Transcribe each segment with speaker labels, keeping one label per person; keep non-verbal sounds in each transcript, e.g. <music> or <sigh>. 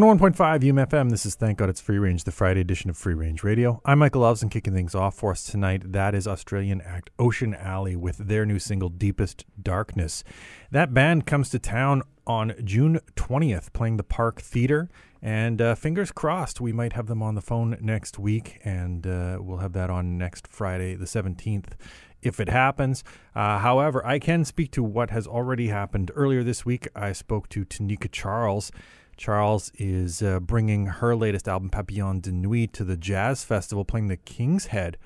Speaker 1: One hundred one point five UMFM. This is Thank God It's Free Range, the Friday edition of Free Range Radio. I'm Michael Alves and kicking things off for us tonight. That is Australian act Ocean Alley with their new single Deepest Darkness. That band comes to town on June 20th, playing the Park Theatre And uh, fingers crossed, we might have them on the phone next week, and uh, we'll have that on next Friday, the 17th, if it happens. Uh, however, I can speak to what has already happened. Earlier this week, I spoke to Tanika Charles. Charles is uh, bringing her latest album, Papillon de Nuit, to the Jazz Festival, playing the King's Head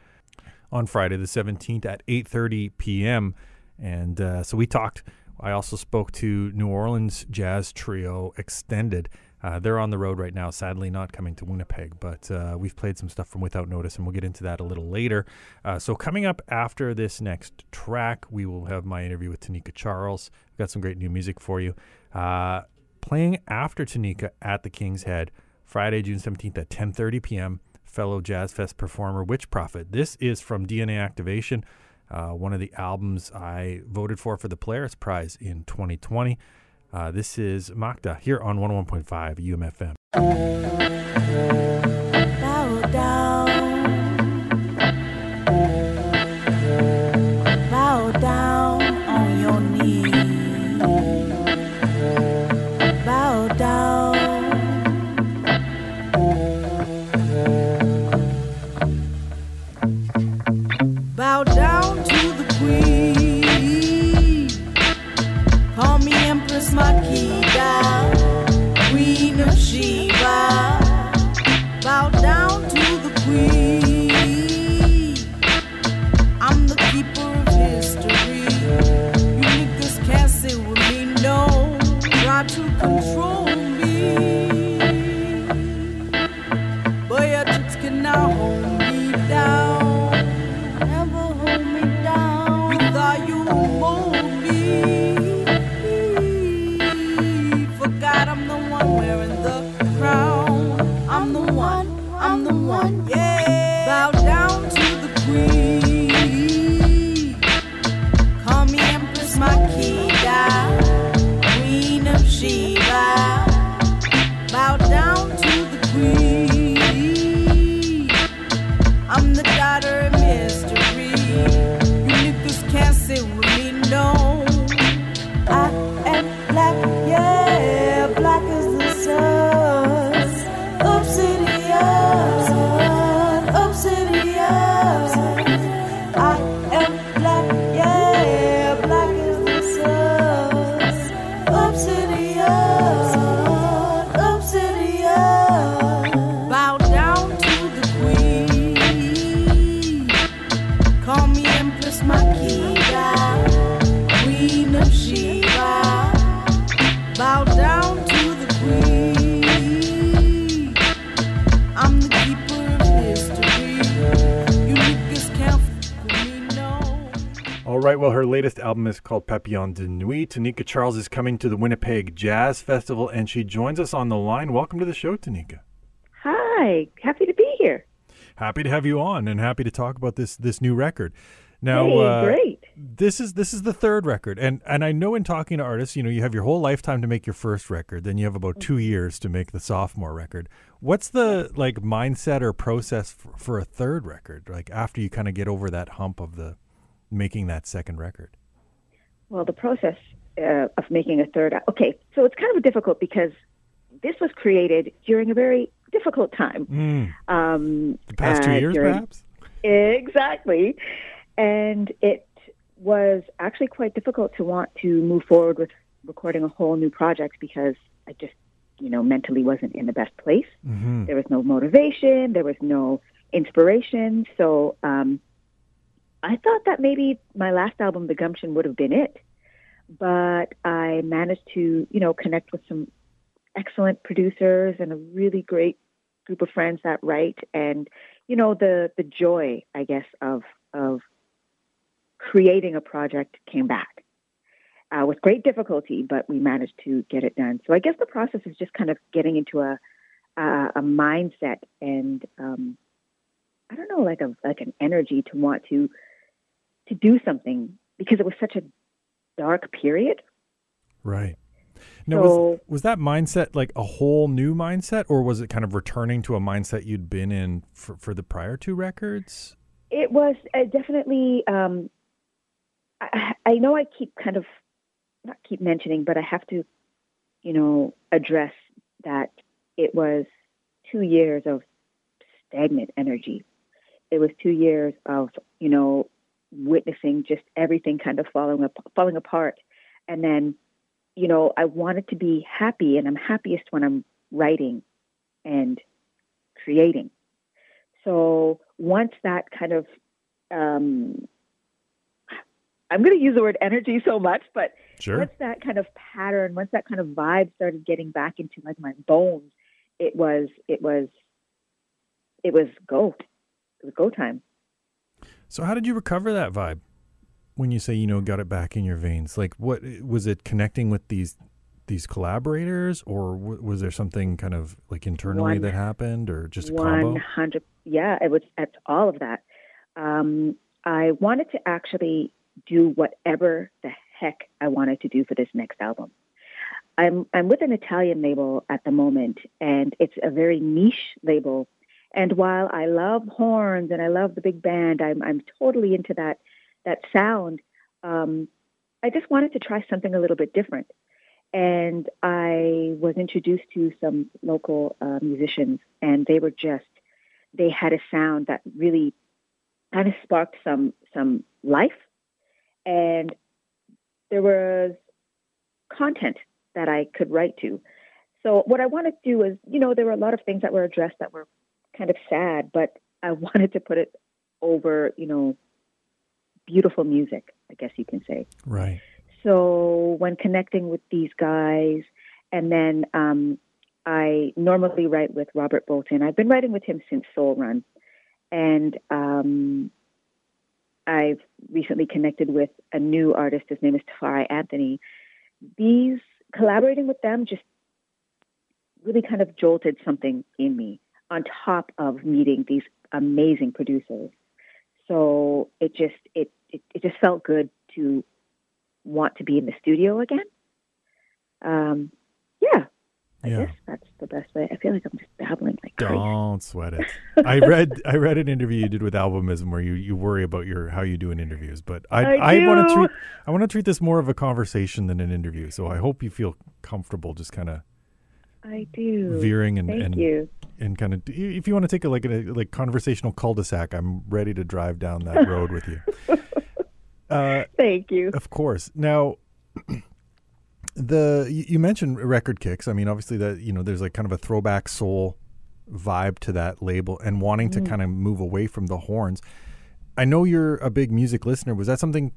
Speaker 1: on Friday the 17th at 8:30 p.m. And uh, so we talked. I also spoke to New Orleans Jazz Trio Extended. Uh, they're on the road right now, sadly not coming to Winnipeg, but uh, we've played some stuff from Without Notice, and we'll get into that a little later. Uh, so, coming up after this next track, we will have my interview with Tanika Charles. We've got some great new music for you. Playing after Tanika at the King's Head, Friday, June 17th at 10:30 p.m. Fellow Jazz Fest performer Witch Prophet. This is from DNA Activation, uh, one of the albums I voted for for the Polaris Prize in 2020. Uh, this is Makda here on 101.5 UMFM. Album is called Papillon de Nuit. Tanika Charles is coming to the Winnipeg Jazz Festival, and she joins us on the line. Welcome to the show, Tanika.
Speaker 2: Hi, happy to be here.
Speaker 1: Happy to have you on, and happy to talk about this this new record.
Speaker 2: Now, hey, uh, great.
Speaker 1: This is this is the third record, and and I know in talking to artists, you know, you have your whole lifetime to make your first record, then you have about two years to make the sophomore record. What's the like mindset or process for, for a third record? Like after you kind of get over that hump of the making that second record.
Speaker 2: Well, the process uh, of making a third. Okay, so it's kind of difficult because this was created during a very difficult time.
Speaker 1: Mm. Um, the past two uh, years, during, perhaps.
Speaker 2: Exactly, and it was actually quite difficult to want to move forward with recording a whole new project because I just, you know, mentally wasn't in the best place.
Speaker 1: Mm-hmm.
Speaker 2: There was no motivation. There was no inspiration. So um, I thought that maybe my last album, The Gumption, would have been it. But I managed to, you know, connect with some excellent producers and a really great group of friends that write and you know the the joy i guess of of creating a project came back uh, with great difficulty but we managed to get it done so i guess the process is just kind of getting into a a, a mindset and um, i don't know like a like an energy to want to to do something because it was such a dark period.
Speaker 1: Right. Now, so, was, was that mindset like a whole new mindset, or was it kind of returning to a mindset you'd been in for, for the prior two records?
Speaker 2: It was uh, definitely. Um, I, I know I keep kind of not keep mentioning, but I have to, you know, address that it was two years of stagnant energy. It was two years of, you know, witnessing just everything kind of falling up, falling apart. And then, you know, I wanted to be happy, and I'm happiest when I'm writing and creating. So once that kind of, um, I'm going to use the word energy so much, but
Speaker 1: Sure.
Speaker 2: once that kind of pattern, once that kind of vibe started getting back into like my bones, it was, it was, it was go. It was go time.
Speaker 1: So how did you recover that vibe when you say you know got it back in your veins? Like what was it connecting with these these collaborators or w- was there something kind of like internally
Speaker 2: One-
Speaker 1: that happened or just a
Speaker 2: One
Speaker 1: combo?
Speaker 2: hundred. Yeah, it was. It's all of that. Um, I wanted to actually do whatever the heck I wanted to do for this next album. I'm I'm with an Italian label at the moment, and it's a very niche label. And while I love horns and I love the big band, I'm I'm totally into that that sound. Um, I just wanted to try something a little bit different. And I was introduced to some local uh, musicians, and they were just they had a sound that really kind of sparked some some life, and there was content that I could write to. So what I wanted to do was, you know, there were a lot of things that were addressed that were kind of sad, but I <laughs> wanted to put it over, you know, beautiful music, I guess you can say.
Speaker 1: Right.
Speaker 2: So when connecting with these guys, and then um, I normally write with Robert Bolton. I've been writing with him since Soul Run, and um, I've recently connected with a new artist. His name is Tafari Anthony. These collaborating with them just really kind of jolted something in me. On top of meeting these amazing producers, so it just it it, it just felt good to want to be in the studio again. Um, yeah, I
Speaker 1: Yeah.
Speaker 2: guess that's the best way. I feel like I'm just babbling like.
Speaker 1: Don't sweat it. <laughs> I read I read an interview you did with Albumism where you, you worry about your how you do in interviews, but I
Speaker 2: I
Speaker 1: want to treat I want to treat this more of a conversation than an interview. So I hope you feel comfortable just kind of
Speaker 2: I do.
Speaker 1: veering and
Speaker 2: Thank
Speaker 1: and,
Speaker 2: you.
Speaker 1: and kind of if you want to take a like a like conversational cul-de-sac, I'm ready to drive down that <laughs> road with you. <laughs> Uh,
Speaker 2: Thank you.
Speaker 1: Of course. Now, <clears throat> the you you mentioned record kicks. I mean, obviously that you know there's like kind of a throwback soul vibe to that label, and wanting to kind of move away from the horns. I know you're a big music listener. Was that something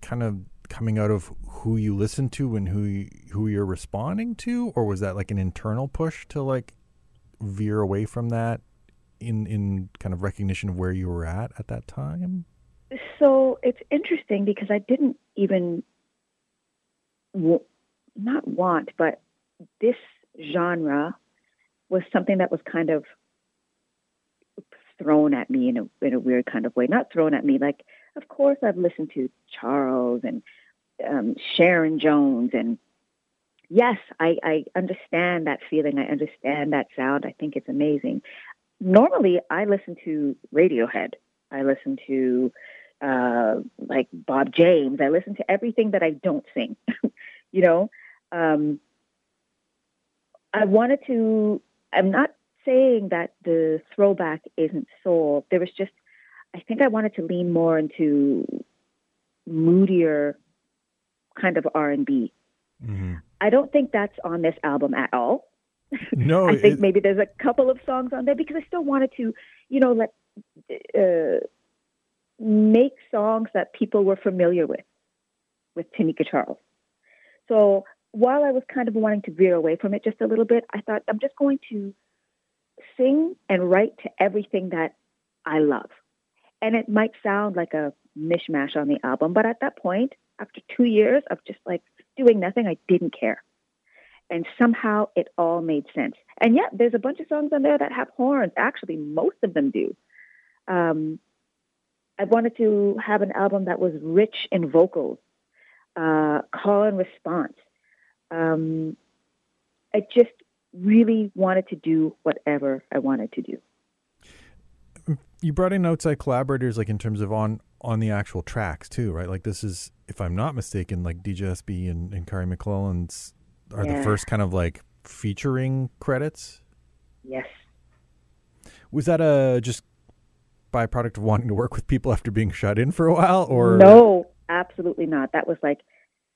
Speaker 1: kind of coming out of who you listen to and who you, who you're responding to, or was that like an internal push to like veer away from that in in kind of recognition of where you were at at that time?
Speaker 2: So it's interesting because I didn't even w- not want, but this genre was something that was kind of thrown at me in a in a weird kind of way. Not thrown at me, like of course I've listened to Charles and um, Sharon Jones, and yes, I, I understand that feeling. I understand that sound. I think it's amazing. Normally, I listen to Radiohead. I listen to uh, like Bob James. I listen to everything that I don't sing. <laughs> you know, um, I wanted to. I'm not saying that the throwback isn't soul. There was just, I think I wanted to lean more into moodier kind of R and B.
Speaker 1: Mm-hmm.
Speaker 2: I don't think that's on this album at all.
Speaker 1: No, <laughs>
Speaker 2: I think
Speaker 1: it-
Speaker 2: maybe there's a couple of songs on there because I still wanted to, you know, let uh, make songs that people were familiar with, with Tanika Charles. So while I was kind of wanting to veer away from it just a little bit, I thought I'm just going to sing and write to everything that I love. And it might sound like a mishmash on the album, but at that point, after two years of just like doing nothing, I didn't care and somehow it all made sense. And yet, there's a bunch of songs on there that have horns. Actually, most of them do. Um, I wanted to have an album that was rich in vocals, uh, call and response. Um, I just really wanted to do whatever I wanted to do.
Speaker 1: you brought in outside collaborators like in terms of on on the actual tracks too right like this is if i'm not mistaken like Dijah SB and, and Khari McClelland's are the first kind of like featuring credits.
Speaker 2: Yes.
Speaker 1: Was that a just byproduct of wanting to work with people after being shut in for a while, or
Speaker 2: No, absolutely not. That was like,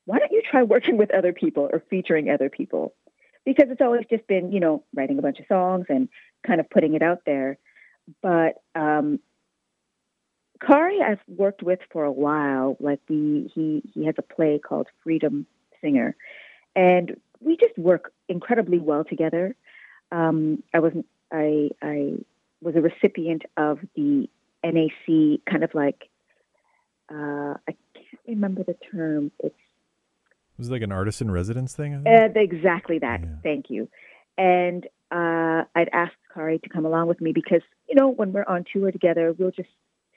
Speaker 2: why don't you try working with other people or featuring other people? Because it's always just been, you know, writing a bunch of songs and kind of putting it out there. But um, Khari, I've worked with for a while. Like we, he he has a play called Freedom Singer, and we just work incredibly well together. Um, I was I I was a recipient of the NAC kind of like uh, I can't remember the term. It's
Speaker 1: was it like an artist in residence thing?
Speaker 2: Uh, exactly that.
Speaker 1: Yeah.
Speaker 2: Thank you. And uh, I'd asked Khari to come along with me because you know when we're on tour together, we'll just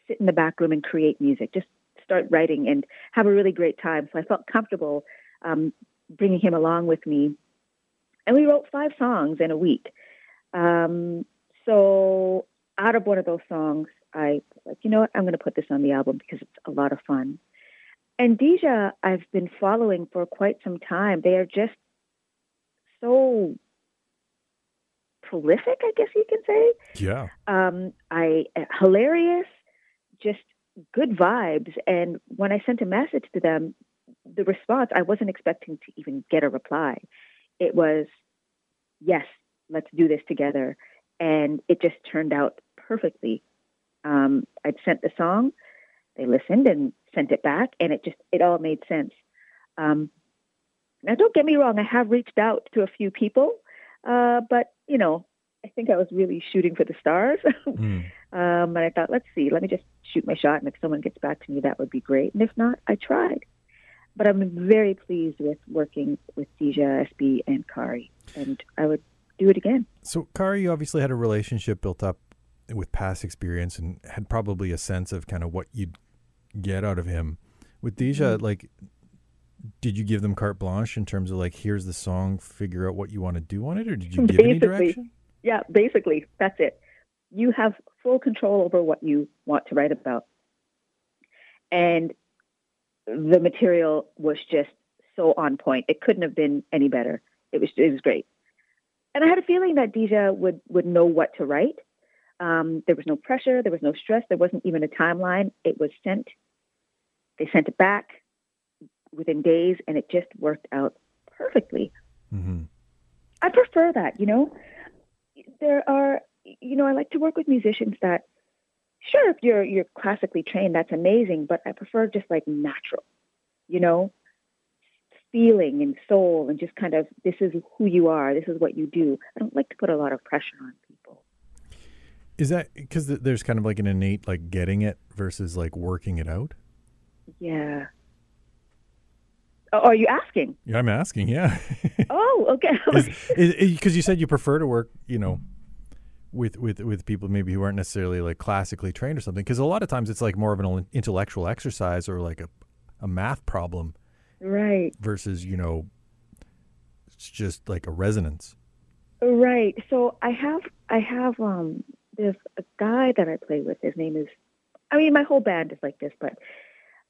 Speaker 2: sit in the back room and create music, just start writing and have a really great time. So I felt comfortable um, bringing him along with me, and we wrote five songs in a week. Um, so out of one of those songs, I was like, you know what, I'm going to put this on the album because it's a lot of fun. And Dijah, I've been following for quite some time. They are just so prolific, I guess you can say.
Speaker 1: Yeah.
Speaker 2: Um, I hilarious, just good vibes. And when I sent a message to them, the response I wasn't expecting to even get a reply. It was, "Yes, let's do this together," and it just turned out perfectly. Um, I'd sent the song, they listened and sent it back, and it just it all made sense. Um, now, don't get me wrong, I have reached out to a few people, uh, but you know, I think I was really shooting for the stars. <laughs>
Speaker 1: Mm.
Speaker 2: Um, and I thought, let's see, let me just shoot my shot, and if someone gets back to me, that would be great. And if not, I tried. But I'm very pleased with working with Dijah, SB, and Khari, and I would do it again.
Speaker 1: So, Khari, you obviously had a relationship built up with past experience and had probably a sense of kind of what you'd get out of him. With Dijah,
Speaker 2: Mhm.
Speaker 1: like, did you give them carte blanche in terms of like, here's the song, figure out what you want to do on it, or did you give any direction?
Speaker 2: Yeah, basically, that's it. You have full control over what you want to write about. And the material was just so on point. It couldn't have been any better. It was it was great. And I had a feeling that Dijah would would know what to write. Um, there was no pressure, there was no stress, there wasn't even a timeline. It was sent. They sent it back within days, and it just worked out perfectly.
Speaker 1: Mm-hmm.
Speaker 2: I prefer that, you know. There are, you know, I like to work with musicians that, sure, if you're you're classically trained, that's amazing. But I prefer just like natural, you know, feeling and soul, and just kind of this is who you are, this is what you do. I don't like to put a lot of pressure on people.
Speaker 1: Is that because there's kind of like an innate like getting it versus like working it out?
Speaker 2: Yeah. Oh, are you asking?
Speaker 1: Yeah, I'm asking. Yeah, <laughs>
Speaker 2: Oh, okay. <laughs>
Speaker 1: because you said you prefer to work, you know, with with with people maybe who aren't necessarily like classically trained or something. Because a lot of times it's like more of an intellectual exercise or like a a math problem
Speaker 2: right.
Speaker 1: versus you know, it's just like a resonance.
Speaker 2: Right. So I have I have um a guy that I play with. His name is I mean my whole band is like this, but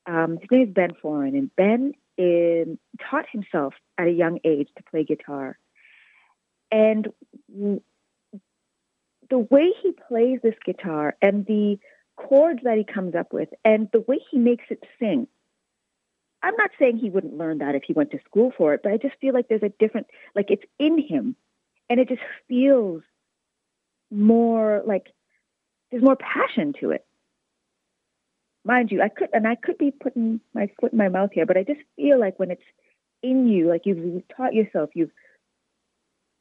Speaker 2: um his name is Ben Foran and Ben in, taught himself at a young age to play guitar. And the way he plays this guitar and the chords that he comes up with and the way he makes it sing. I'm not saying he wouldn't learn that if he went to school for it, but I just feel like there's a different like it's in him and it just feels more like there's more passion to it. Mind you, I could and I could be putting my foot in my mouth here, but I just feel like when it's in you, like you've, taught yourself, you've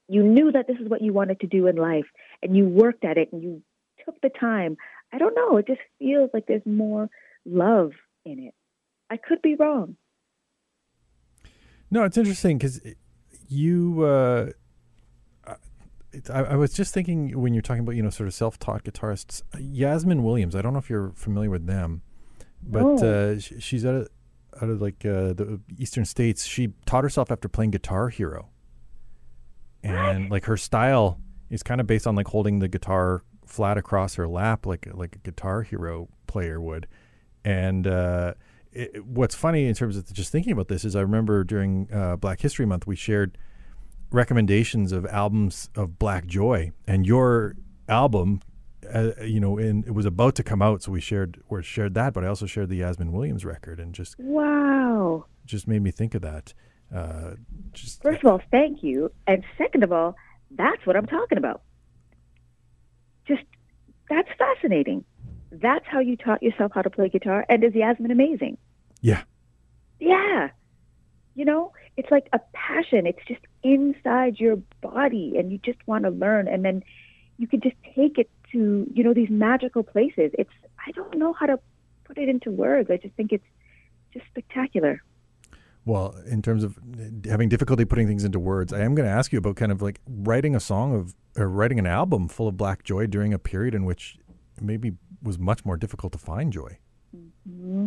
Speaker 2: you knew that this is what you wanted to do in life, and you worked at it, and you took the time. I don't know. It just feels like there's more love in it. I could be wrong.
Speaker 1: No, it's interesting because you. Uh, I, I was just thinking when you're talking about you know sort of self-taught guitarists, Yasmin Williams. I don't know if you're familiar with them, but
Speaker 2: No.
Speaker 1: uh, sh- she's out of out of like uh, the eastern states. She taught herself after playing Guitar Hero, and like her style is kind of based on like holding the guitar flat across her lap, like like a Guitar Hero player would. And uh, it, what's funny in terms of just thinking about this is I remember during uh, Black History Month we shared recommendations of albums of Black Joy, and your album, uh, you know, in, it was about to come out, so we shared we shared that, but I also shared the Yasmin Williams record, and just
Speaker 2: wow,
Speaker 1: just made me think of that. Uh, just
Speaker 2: first of all, thank you, and second of all, that's what I'm talking about. Just that's fascinating. That's how you taught yourself how to play guitar, and is Yasmin amazing?
Speaker 1: Yeah.
Speaker 2: Yeah. You know, it's like a passion. It's just inside your body, and you just want to learn, and then you can just take it to you know these magical places. It's I don't know how to put it into words. I just think it's just spectacular.
Speaker 1: Well, in terms of having difficulty putting things into words, I am going to ask you about kind of like writing a song of or writing an album full of black joy during a period in which maybe was much more difficult to find joy.
Speaker 2: Mm-hmm.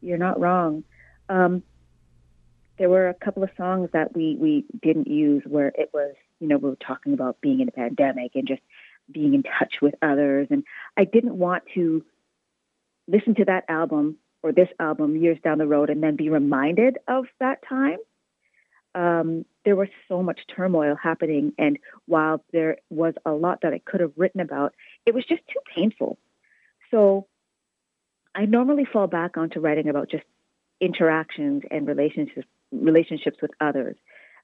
Speaker 2: You're not wrong. Um, there were a couple of songs that we we didn't use where it was you know we were talking about being in a pandemic and just being in touch with others. And I didn't want to listen to that album or this album years down the road and then be reminded of that time. Um, there was so much turmoil happening. And while there was a lot that I could have written about it was just too painful. So I normally fall back onto writing about just interactions and relationships relationships with others.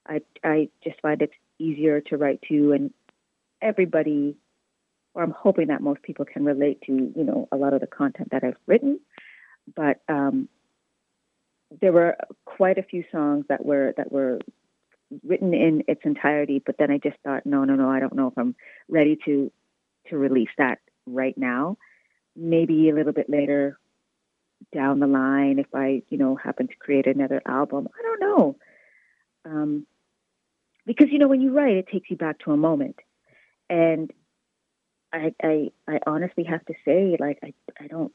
Speaker 2: I I just find it easier to write to, and everybody, or I'm hoping that most people can relate to, you know, a lot of the content that I've written. But um, there were quite a few songs that were that were written in its entirety. But then I just thought, no, no, no, I don't know if I'm ready to to release that right now. Maybe a little bit later down the line if I, you know, happen to create another album. I don't know. Um, because you know when you write, it takes you back to a moment, and I, I, I honestly have to say, like, I, I don't,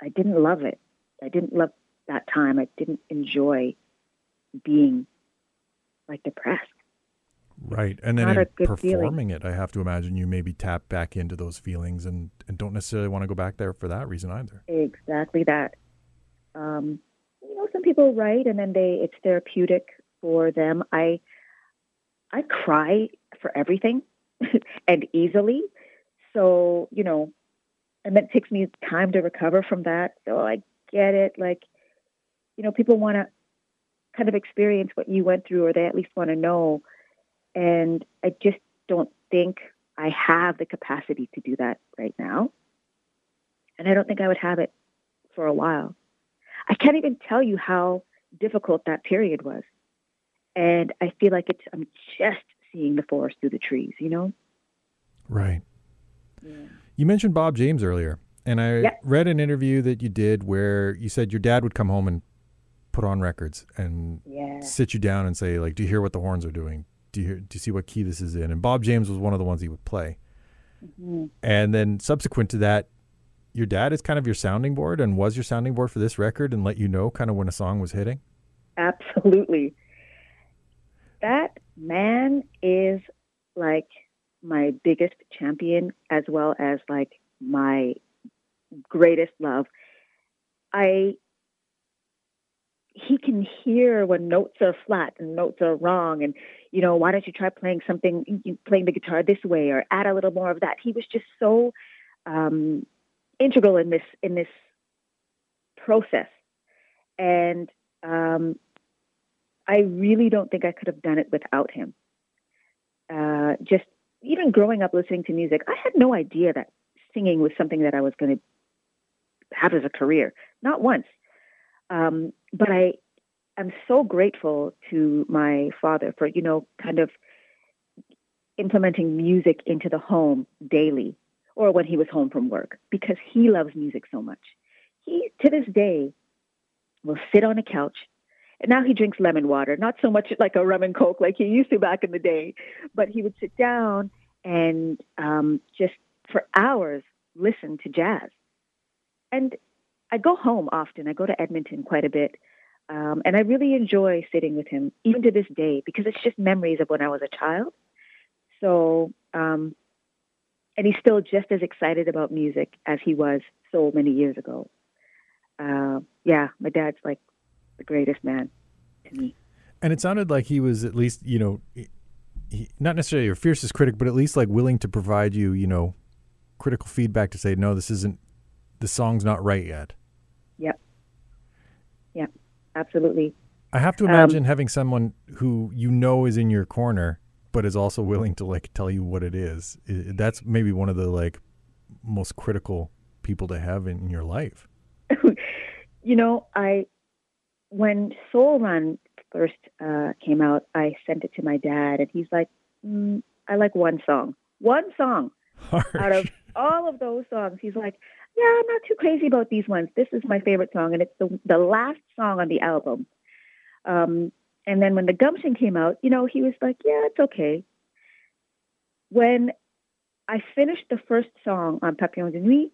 Speaker 2: I didn't love it. I didn't love that time. I didn't enjoy being like depressed.
Speaker 1: Right. And then performing feeling. it, I have to imagine you maybe tap back into those feelings and, and don't necessarily want to go back there for that reason either.
Speaker 2: Exactly that. Um, you know, some people write and then they it's therapeutic for them. I I cry for everything <laughs> and easily. So, you know, and that takes me time to recover from that. So I get it. Like, you know, people want to kind of experience what you went through or they at least want to know and I just don't think I have the capacity to do that right now. And I don't think I would have it for a while. I can't even tell you how difficult that period was. And I feel like it's I'm just seeing the forest through the trees, you know?
Speaker 1: Right. Yeah. You mentioned Bob James earlier, and I yep. read an interview that you did where you said your dad would come home and put on records and
Speaker 2: yeah.
Speaker 1: sit you down and say like, "Do you hear what the horns are doing? do you, do you see what key this is in? And Bob James was one of the ones he would play. Mm-hmm. And then subsequent to that, your dad is kind of your sounding board and was your sounding board for this record and let you know kind of when a song was hitting?
Speaker 2: Absolutely. That man is like my biggest champion as well as like my greatest love. I he can hear when notes are flat and notes are wrong and you know why don't you try playing something playing the guitar this way or add a little more of that he was just so um, integral in this in this process and um, i really don't think i could have done it without him uh, just even growing up listening to music i had no idea that singing was something that i was going to have as a career not once um, but I am so grateful to my father for, you know, kind of implementing music into the home daily or when he was home from work because he loves music so much. He, to this day, will sit on a couch. Now he drinks lemon water, not so much like a rum and coke like he used to back in the day, but he would sit down and um, just for hours listen to jazz. And I go home often. I go to Edmonton quite a bit. Um, and I really enjoy sitting with him, even to this day, because it's just memories of when I was a child. So, um, and he's still just as excited about music as he was so many years ago. Uh, yeah, my dad's like the greatest man to me.
Speaker 1: And it sounded like he was at least, you know, he, not necessarily your fiercest critic, but at least like willing to provide you, you know, critical feedback to say, no, this isn't, the song's not right yet.
Speaker 2: Yep. Yep. Absolutely.
Speaker 1: I have to
Speaker 2: Um,
Speaker 1: imagine having someone who you know is in your corner, but is also willing to like tell you what it is. That's maybe one of the like most critical people to have in your life. <laughs>
Speaker 2: you know, I when Soul Run first uh, came out, I sent it to my dad, and he's like, mm, "I like one song, one song out of all of those songs." He's like, "Yeah, I'm not too crazy about these ones. This is my favorite song, and it's the the last song on the album." Um, and then when the Gumption came out, you know, he was like, "Yeah, it's okay." When I finished the first song on Papillon de Nuit,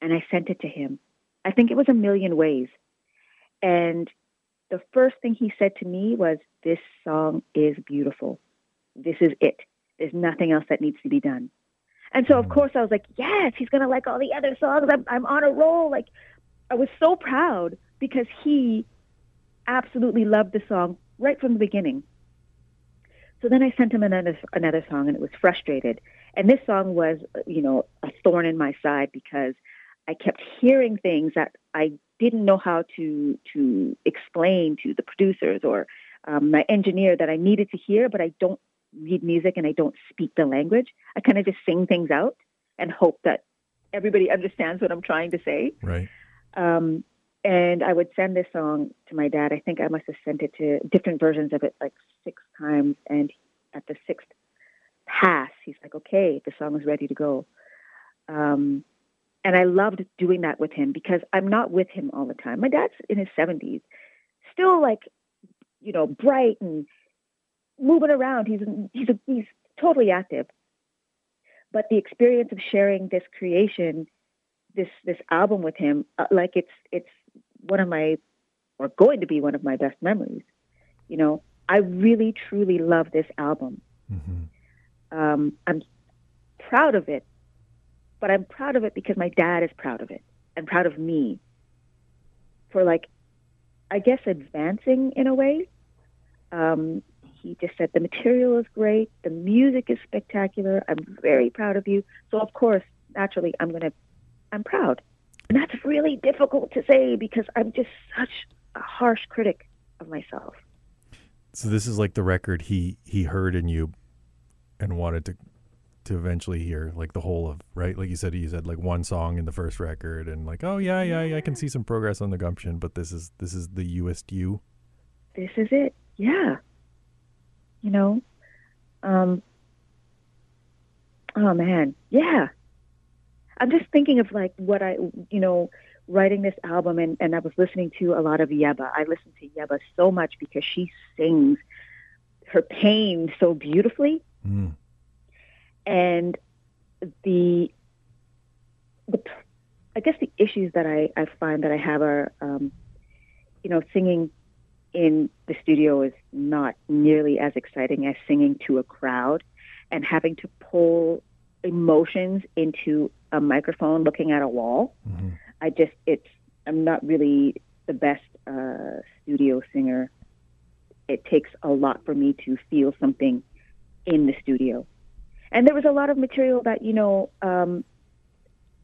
Speaker 2: and I sent it to him. I think it was a million ways. And the first thing he said to me was, This song is beautiful. This is it. There's nothing else that needs to be done. And so, of
Speaker 1: Mm.
Speaker 2: course, I was like, Yes, he's going to like all the other songs. I'm, I'm on a roll. Like, I was so proud because he absolutely loved the song right from the beginning. So then I sent him another another song, and it was frustrated. And this song was, you know, a thorn in my side because I kept hearing things that I didn't know how to to explain to the producers or um, my engineer that I needed to hear, but I don't read music and I don't speak the language. I kind of just sing things out and hope that everybody understands what I'm trying to say.
Speaker 1: Right.
Speaker 2: Um, and I would send this song to my dad. I think I must have sent it to different versions of it like six times. And at the sixth pass, he's like, okay, the song is ready to go. Um, and I loved doing that with him because I'm not with him all the time. My dad's in his 70s, still like, you know, bright and moving around. He's he's a, he's totally active. But the experience of sharing this creation, this this album with him, uh, like it's it's one of my or going to be one of my best memories. You know, I really truly love this album.
Speaker 1: hmm
Speaker 2: Um, I'm proud of it, but I'm proud of it because my dad is proud of it and proud of me for like, I guess advancing in a way. Um, he just said the material is great, the music is spectacular. I'm very proud of you. So of course, naturally, I'm gonna, I'm proud, and that's really difficult to say because I'm just such a harsh critic of myself.
Speaker 1: So this is like the record he he heard in you, and wanted to to eventually hear like the whole of right. Like you said, you said like one song in the first record, and like oh yeah yeah, yeah I can see some progress on the gumption, but this is this is the you.
Speaker 2: this is it. Yeah. You know? Um Oh man. Yeah. I'm just thinking of like what I you know, writing this album and, and I was listening to a lot of Yebba. I listen to Yebba so much because she sings her pain so beautifully
Speaker 1: Mm.
Speaker 2: And the the I guess the issues that I, I find that I have are um, you know singing in the studio is not nearly as exciting as singing to a crowd and having to pull emotions into a microphone looking at a wall.
Speaker 1: hmm
Speaker 2: I just it's I'm not really the best uh, studio singer. It takes a lot for me to feel something in the studio. And there was a lot of material that you know, um,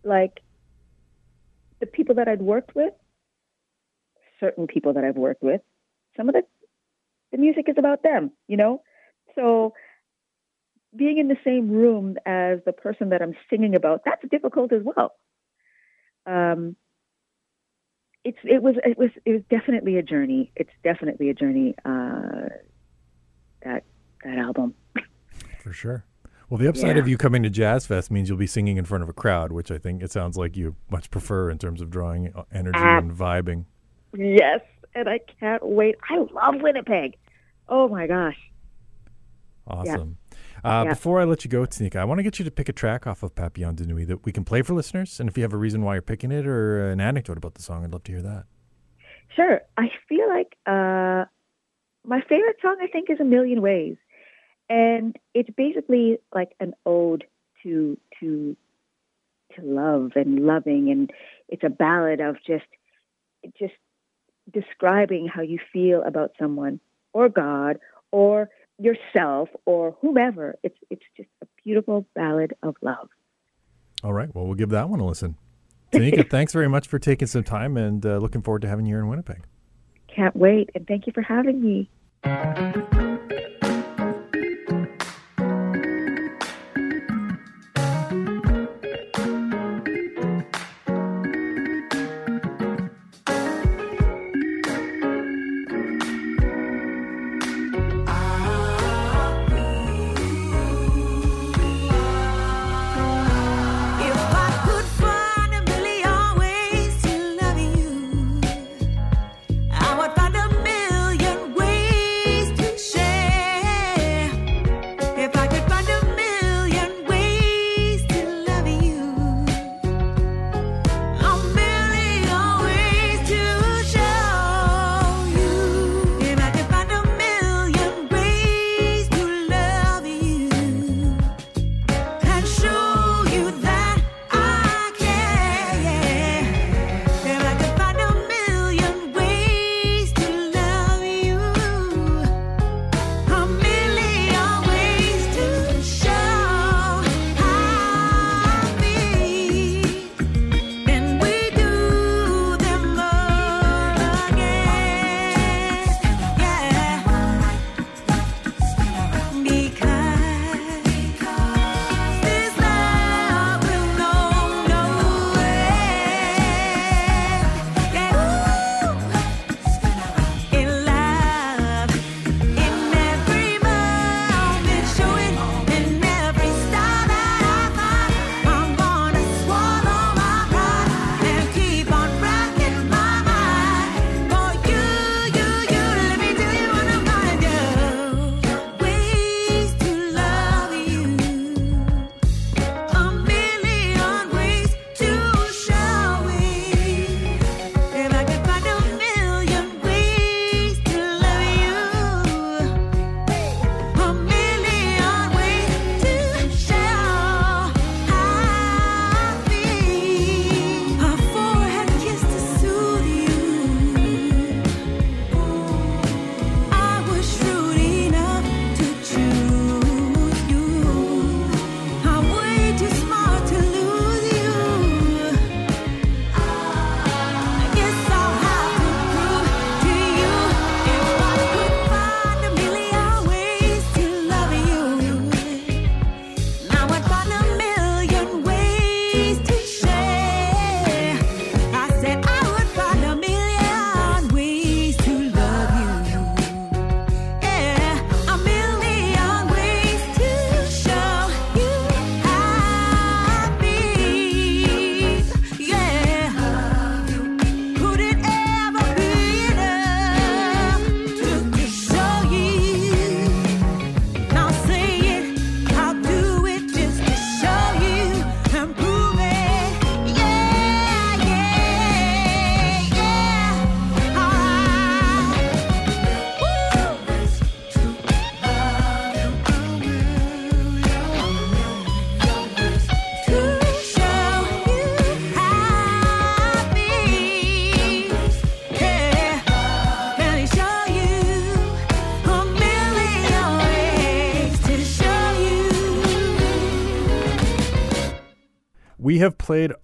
Speaker 2: like the people that I'd worked with, certain people that I've worked with, some of the the music is about them, you know. So being in the same room as the person that I'm singing about, that's difficult as well um, it's it was it was it was definitely a journey. It's definitely a journey. Uh, that that album.
Speaker 1: For sure. Well, the upside
Speaker 2: Yeah.
Speaker 1: of you coming to Jazz Fest means you'll be singing in front of a crowd, which I think it sounds like you much prefer in terms of drawing uh, energy
Speaker 2: Ah.
Speaker 1: and vibing.
Speaker 2: Yes, and I can't wait. I love Winnipeg. Oh my gosh.
Speaker 1: Awesome. Uh,
Speaker 2: Yeah.
Speaker 1: Before I let you go, Tanika, I want to get you to pick a track off of Papillon de Nuit that we can play for listeners. And if you have a reason why you're picking it or an anecdote about the song, I'd love to hear that.
Speaker 2: Sure. I feel like uh, my favorite song, I think, is "A Million Ways," and it's basically like an ode to to to love and loving, and it's a ballad of just just describing how you feel about someone or God or
Speaker 3: yourself or whomever. It's it's just a beautiful ballad of love.
Speaker 1: All right. Well, we'll give that one a listen. Tanika, <laughs> thanks very much for taking some time and uh, looking forward to having you here in Winnipeg.
Speaker 3: Can't wait. And thank you for having me.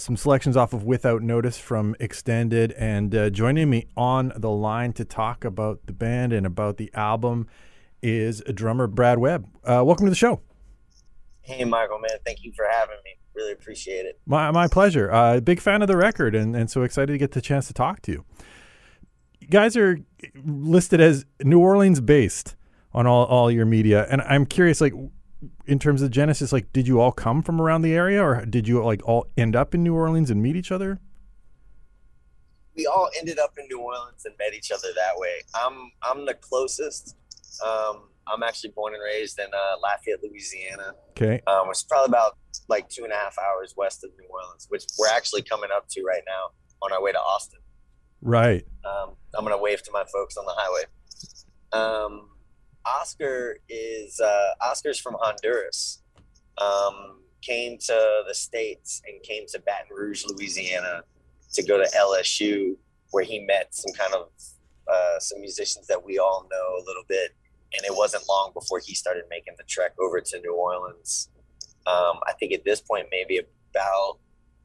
Speaker 1: Some selections off of Without Notice from Extended, and uh, joining me on the line to talk about the band and about the album is drummer Brad Webb. Uh, welcome to the show.
Speaker 4: Hey, Michael, man, thank you for having me. Really appreciate it.
Speaker 1: My, my pleasure. Uh, big fan of the record, and, and so excited to get the chance to talk to you. You guys are listed as New Orleans based on all, all your media, and I'm curious, like, in terms of Genesis, like, did you all come from around the area, or did you like all end up in New Orleans and meet each other?
Speaker 4: We all ended up in New Orleans and met each other that way. I'm I'm the closest. Um, I'm actually born and raised in uh, Lafayette, Louisiana.
Speaker 1: Okay.
Speaker 4: Um, it's probably about like two and a half hours west of New Orleans, which we're actually coming up to right now on our way to Austin.
Speaker 1: Right.
Speaker 4: Um, I'm gonna wave to my folks on the highway. Um, Oscar is uh, Oscar's from Honduras. Um, came to the states and came to Baton Rouge, Louisiana, to go to LSU, where he met some kind of uh, some musicians that we all know a little bit, and it wasn't long before he started making the trek over to New Orleans. Um, I think at this point, maybe about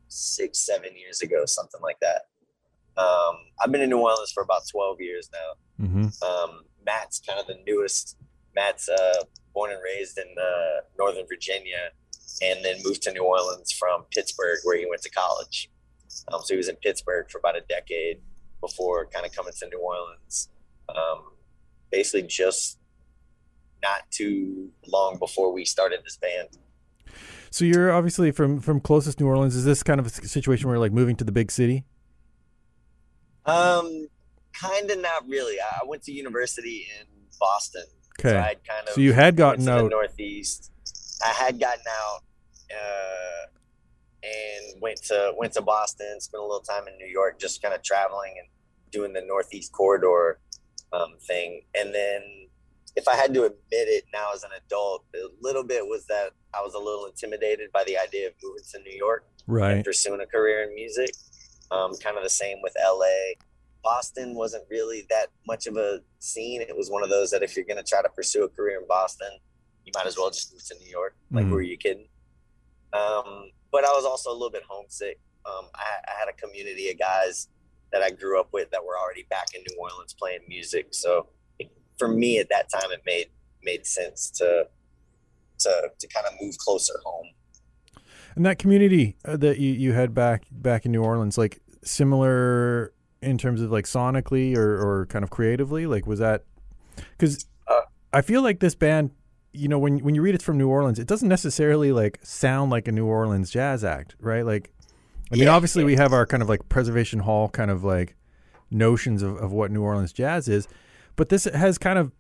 Speaker 4: six, seven years ago, something like that. Um, I've been in New Orleans for about 12 years now.
Speaker 1: Mm-hmm.
Speaker 4: Um, Matt's kind of the newest. Matt's uh, born and raised in uh, Northern Virginia and then moved to New Orleans from Pittsburgh, where he went to college. Um, so he was in Pittsburgh for about a decade before kind of coming to New Orleans. Um, basically, just not too long before we started this band.
Speaker 1: So you're obviously from from closest New Orleans. Is this kind of a situation where you're like moving to the big city?
Speaker 4: Um, kind of not really. I went to university in Boston.
Speaker 1: Okay.
Speaker 4: So I'd kind of
Speaker 1: So you had gotten
Speaker 4: to the
Speaker 1: out.
Speaker 4: Northeast. I had gotten out uh, and went to went to Boston. Spent a little time in New York, just kind of traveling and doing the Northeast corridor um, thing. And then, if I had to admit it now as an adult, a little bit was that I was a little intimidated by the idea of moving to New York and
Speaker 1: Right.
Speaker 4: pursuing a career in music. Um, kind of the same with LA. Boston wasn't really that much of a scene. It was one of those that if you're going to try to pursue a career in Boston, you might as well just move to New York. Like,
Speaker 1: Mhm.
Speaker 4: who are you kidding? Um, but I was also a little bit homesick. Um, I, I had a community of guys that I grew up with that were already back in New Orleans playing music. So for me at that time, it made made sense to to to kind of move closer home.
Speaker 1: And that community uh, that you, you had back back in New Orleans, like similar in terms of like sonically or, or kind of creatively, like was that because
Speaker 4: Uh,
Speaker 1: I feel like this band, you know, when when you read it's from New Orleans, it doesn't necessarily like sound like a New Orleans jazz act, right? Like, I mean,
Speaker 4: Yeah,
Speaker 1: obviously
Speaker 4: yeah.
Speaker 1: we have our kind of like Preservation Hall kind of like notions of, of what New Orleans jazz is, but this has kind of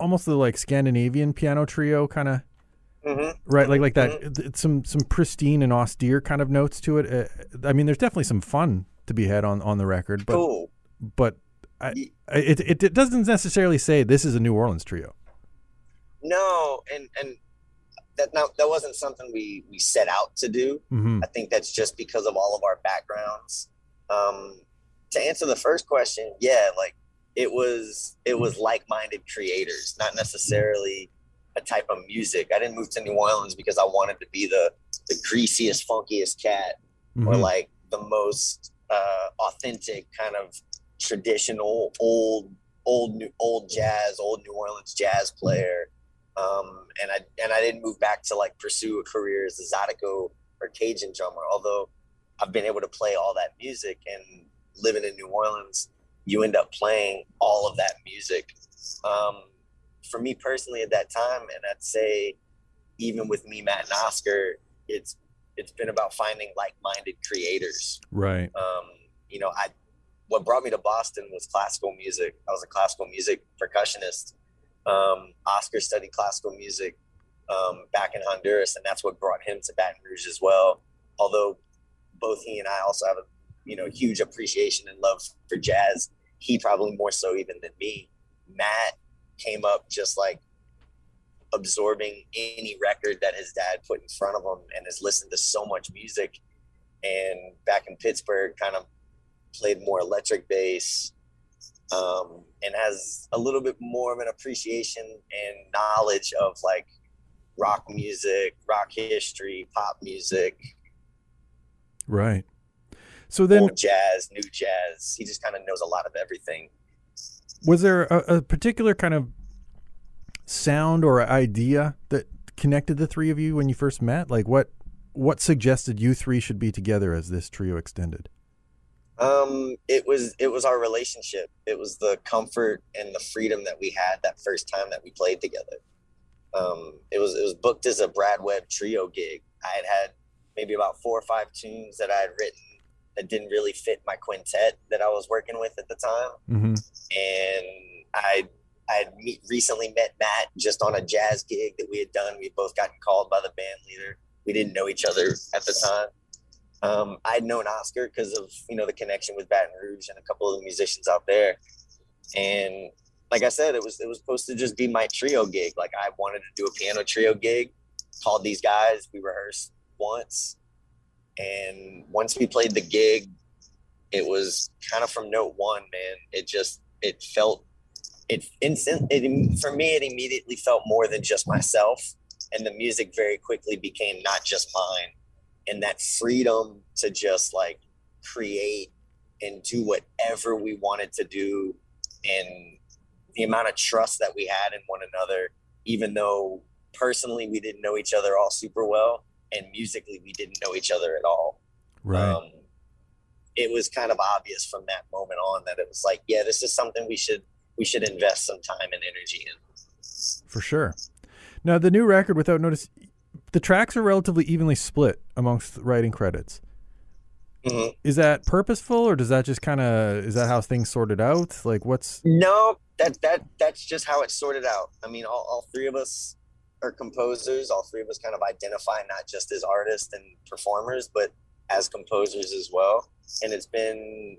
Speaker 1: almost the like Scandinavian piano trio kind of
Speaker 4: Mm-hmm.
Speaker 1: right like like that th- some some pristine and austere kind of notes to it uh, i mean there's definitely some fun to be had on on the record but but I, I- it, it it doesn't necessarily say this is a new orleans trio
Speaker 4: No, and and that not, that wasn't something we we set out to do.
Speaker 1: hmm
Speaker 4: I think that's just because of all of our backgrounds. Um, to answer the first question, yeah, like it was it was like-minded creators, not necessarily a type of music. I didn't move to New Orleans because I wanted to be the the greasiest, funkiest cat or
Speaker 1: Mm-hmm.
Speaker 4: like the most uh, authentic kind of traditional old old new old jazz old new orleans jazz player. Um, and i and i didn't move back to like pursue a career as a zydeco or cajun drummer although i've been able to play all that music. And living in new orleans you end up playing all of that music. Um, for me personally at that time and i'd say even with me matt and oscar it's it's been about finding like-minded creators
Speaker 1: right
Speaker 4: um, you know, I what brought me to Boston was classical music. I was a classical music percussionist. Um, Oscar studied classical music um, back in Honduras, and that's what brought him to Baton Rouge as well. Although both he and I also have a you know huge appreciation and love for jazz. He probably more so even than me. Matt came up just like absorbing any record that his dad put in front of him and has listened to so much music and back in Pittsburgh kind of played more electric bass um, and has a little bit more of an appreciation and knowledge of like rock music, rock history, pop music,
Speaker 1: right so then
Speaker 4: old jazz, new jazz. He just kind of knows a lot of everything.
Speaker 1: was there a, a particular kind of sound or idea that connected the three of you when you first met like what what suggested you three should be together as this trio extended
Speaker 4: Um, it was it was our relationship. It was the comfort and the freedom that we had that first time that we played together. Um, it was it was booked as a Brad Webb trio gig. I had had maybe about four or five tunes that I had written that didn't really fit my quintet that I was working with at the time,
Speaker 1: mm-hmm.
Speaker 4: and I I had meet, recently met Matt just on a jazz gig that we had done. We both gotten called by the band leader. We didn't know each other at the time. Um, I'd known Oscar because of you know the connection with Baton Rouge and a couple of the musicians out there, and like I said, it was it was supposed to just be my trio gig. Like I wanted to do a piano trio gig. Called these guys. We rehearsed once, and once we played the gig, it was kind of from note one. Man, it just it felt it instant it for me it immediately felt more than just myself. And the music very quickly became not just mine. And that freedom to just like create and do whatever we wanted to do and the amount of trust that we had in one another even though personally we didn't know each other all super well and musically we didn't know each other at all.
Speaker 1: Right.
Speaker 4: Um, it was kind of obvious from that moment on that it was like yeah this is something we should we should invest some time and energy in
Speaker 1: for sure now the new record without notice the tracks are relatively evenly split amongst writing credits
Speaker 4: Mhm.
Speaker 1: is that purposeful or does that just kind of is that how things sorted out like what's
Speaker 4: No, that that that's just how it's sorted out. I mean, all, all three of us are composers. All three of us kind of identify not just as artists and performers, but as composers as well. And it's been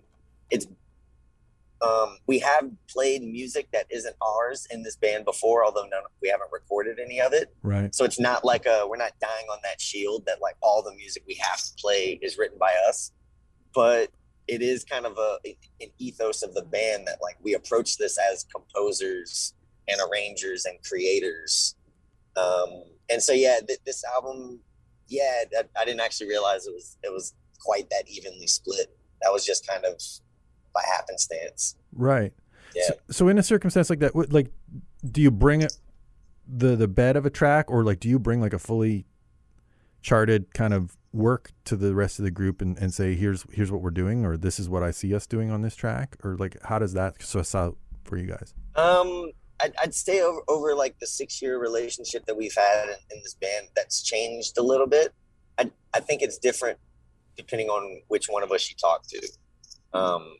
Speaker 4: we have played music that isn't ours in this band before, although none, we haven't recorded any of it.
Speaker 1: right
Speaker 4: So it's not like a we're not dying on that shield that like all the music we have to play is written by us, but it is kind of a an ethos of the band that like we approach this as composers and arrangers and creators. Um, and so yeah, th- this album, yeah, that, I didn't actually realize it was it was quite that evenly split. That was just kind of by happenstance.
Speaker 1: right
Speaker 4: Yeah.
Speaker 1: so, so in a circumstance like that like do you bring the the bed of a track or like do you bring like a fully charted kind of work to the rest of the group and, and say here's here's what we're doing or this is what i see us doing on this track or like how does that suss out for you guys
Speaker 4: Um, I'd, I'd stay over, over like the six year relationship that we've had in, in this band. That's changed a little bit. I I think it's different depending on which one of us you talk to. Um,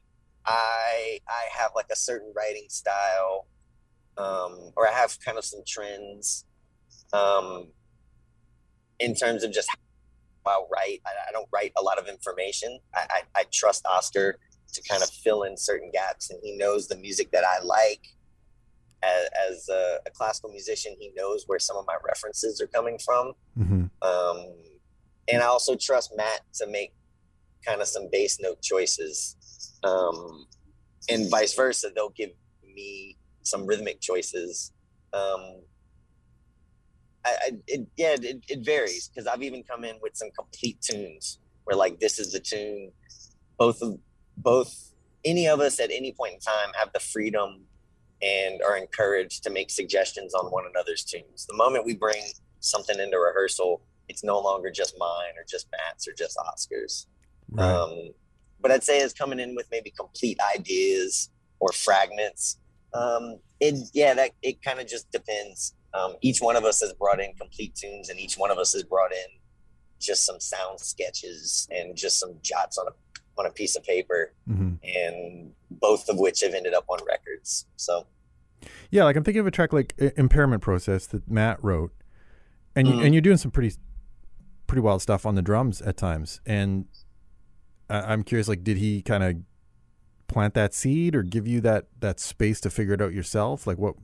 Speaker 4: I I have like a certain writing style, um, or I have kind of some trends, um, in terms of just how I write. I, I don't write a lot of information. I, I, I trust Oscar to kind of fill in certain gaps, and he knows the music that I like. As, as a, a classical musician, he knows where some of my references are coming from.
Speaker 1: mm-hmm.
Speaker 4: Um, and I also trust Matt to make kind of some bass note choices. Um, and vice versa, they'll give me some rhythmic choices. Um, I, I it, yeah, it, it varies because I've even come in with some complete tunes where like this is the tune. Both of both any of us at any point in time have the freedom and are encouraged to make suggestions on one another's tunes. The moment we bring something into rehearsal, it's no longer just mine or just Matt's or just Oscar's.
Speaker 1: right
Speaker 4: Um, but I'd say it's coming in with maybe complete ideas or fragments. Um, it yeah, that it kind of just depends. Um, each one of us has brought in complete tunes, and each one of us has brought in just some sound sketches and just some jots on a on a piece of paper,
Speaker 1: mm-hmm.
Speaker 4: and both of which have ended up on records. So
Speaker 1: Yeah, like I'm thinking of a track like Impairment Process that Matt wrote, and you,
Speaker 4: Mhm.
Speaker 1: and you're doing some pretty pretty wild stuff on the drums at times. And I, I'm curious, like, did he kind of plant that seed or give you that that space to figure it out yourself? Like, what,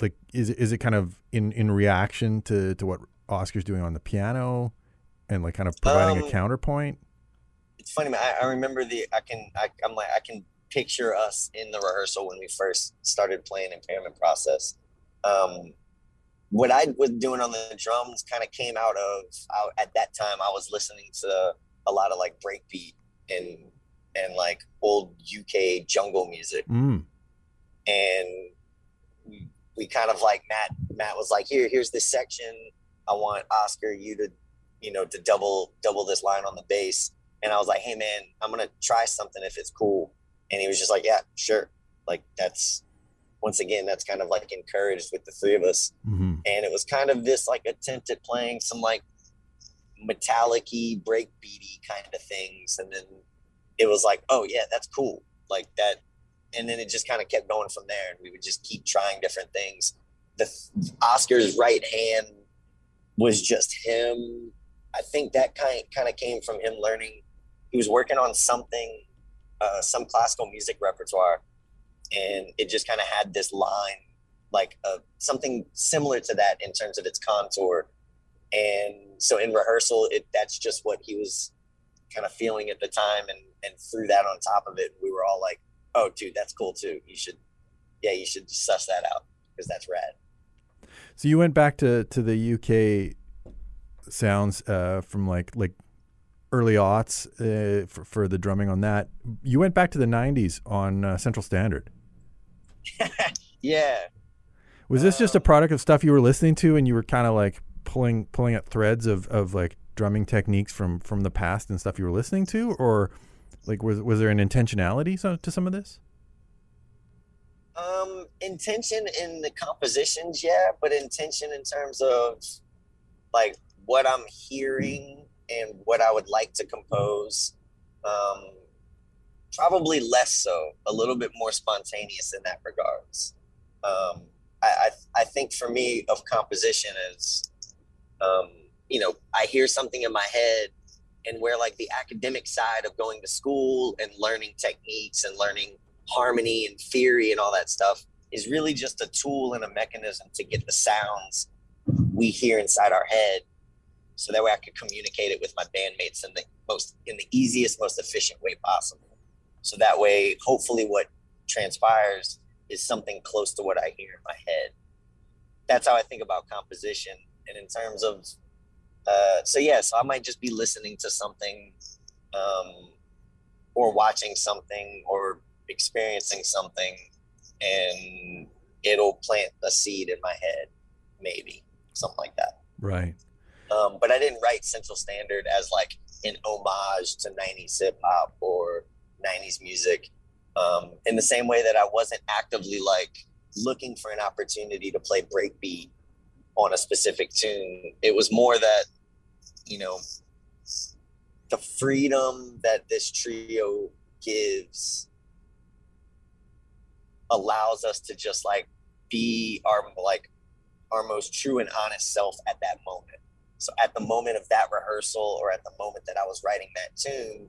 Speaker 1: like, is it is it kind of in in reaction to to what Oscar's doing on the piano, and like kind of providing a
Speaker 4: Um,
Speaker 1: counterpoint?
Speaker 4: it's funny, man. I, I remember the I can I, I'm like I can picture us in the rehearsal when we first started playing impairment process. Um, what I was doing on the drums kind of came out of I, at that time I was listening to a lot of like breakbeat and and like old UK jungle music.
Speaker 1: Mm.
Speaker 4: and we, we kind of like Matt Matt was like here here's this section. I want Oscar you to you know to double double this line on the bass. And I was like hey man I'm gonna try something if it's cool. And he was just like yeah sure. Like that's once again that's kind of like encouraged with the three of us.
Speaker 1: Hmm
Speaker 4: and it was kind of this like attempt at playing some like metallic-y breakbeaty kind of things and then it was like oh yeah that's cool. Like that and then it just kind of kept going from there and we would just keep trying different things. The oscar's right hand was just him. I think that kind kind of came from him learning he was working on something uh, some classical music repertoire and it just kind of had this line like something similar to that in terms of its contour and so in rehearsal it that's just what he was kind of feeling at the time and and threw that on top of it we were all like oh dude that's cool too you should yeah, you should suss that out because that's rad.
Speaker 1: So you went back to to the UK sounds uh, from like like early aughts uh, for, for the drumming on that. You went back to the '90s on uh, Central Standard. <laughs>
Speaker 4: yeah.
Speaker 1: Was this just a product of stuff you were listening to, and you were kind of like pulling pulling at threads of, of like drumming techniques from from the past and stuff you were listening to, or like was was there an intentionality so, to some of this?
Speaker 4: Um, intention in the compositions, yeah, but intention in terms of like what I'm hearing and what I would like to compose. Um, probably less so, a little bit more spontaneous in that regards. Um, I, I, I think for me of composition is, um, you know, I hear something in my head and where like the academic side of going to school and learning techniques and learning harmony and theory and all that stuff is really just a tool and a mechanism to get the sounds we hear inside our head so that way I could communicate it with my bandmates in the most in the easiest, most efficient way possible. So that way, hopefully, what transpires is something close to what I hear in my head. That's how I think about composition. And in terms of, uh, so yeah, so I might just be listening to something, um, or watching something, or experiencing something, and it'll plant a seed in my head, maybe something like that.
Speaker 1: Right.
Speaker 4: Um, but I didn't write Central Standard as like an homage to 90s hip hop or 90s music. Um, in the same way that I wasn't actively like looking for an opportunity to play breakbeat on a specific tune. It was more that, you know, the freedom that this trio gives allows us to just like be our like our most true and honest self at that moment. So at the moment of that rehearsal or at the moment that I was writing that tune,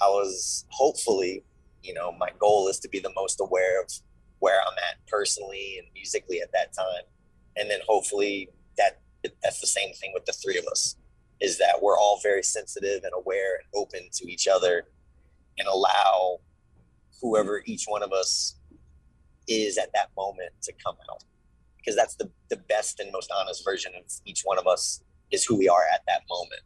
Speaker 4: I was hopefully, you know, my goal is to be the most aware of where I'm at personally and musically at that time. And then hopefully that that's the same thing with the three of us is that we're all very sensitive and aware and open to each other and allow whoever each one of us is at that moment to come out because that's the, the best and most honest version of each one of us is who we are at that moment.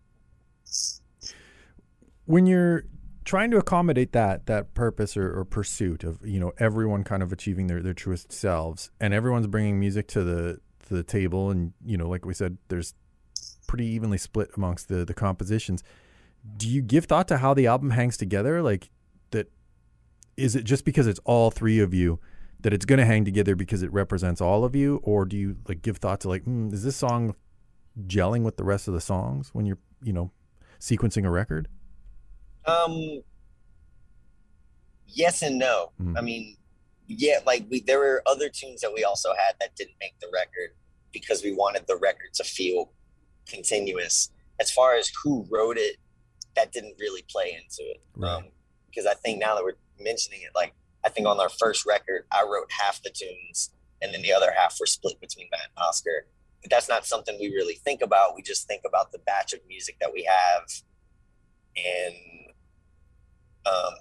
Speaker 1: When you're trying to accommodate that that purpose or, or, pursuit of you know everyone kind of achieving their, their truest selves and everyone's bringing music to the the table and you know like we said there's pretty evenly split amongst the the compositions do you give thought to how the album hangs together like that is it just because it's all three of you that it's going to hang together because it represents all of you or do you like give thought to like mm, is this song gelling with the rest of the songs when you're you know sequencing a record?
Speaker 4: Um. Yes and no. Mm. I mean, yeah, like we there were other tunes that we also had that didn't make the record because we wanted the record to feel continuous. As far as who wrote it, that didn't really play into it. Right. Um, because I think now that we're mentioning it, like I think on our first record, I wrote half the tunes, and then the other half were split between Matt and Oscar but that's not something we really think about. We just think about the batch of music that we have, and um,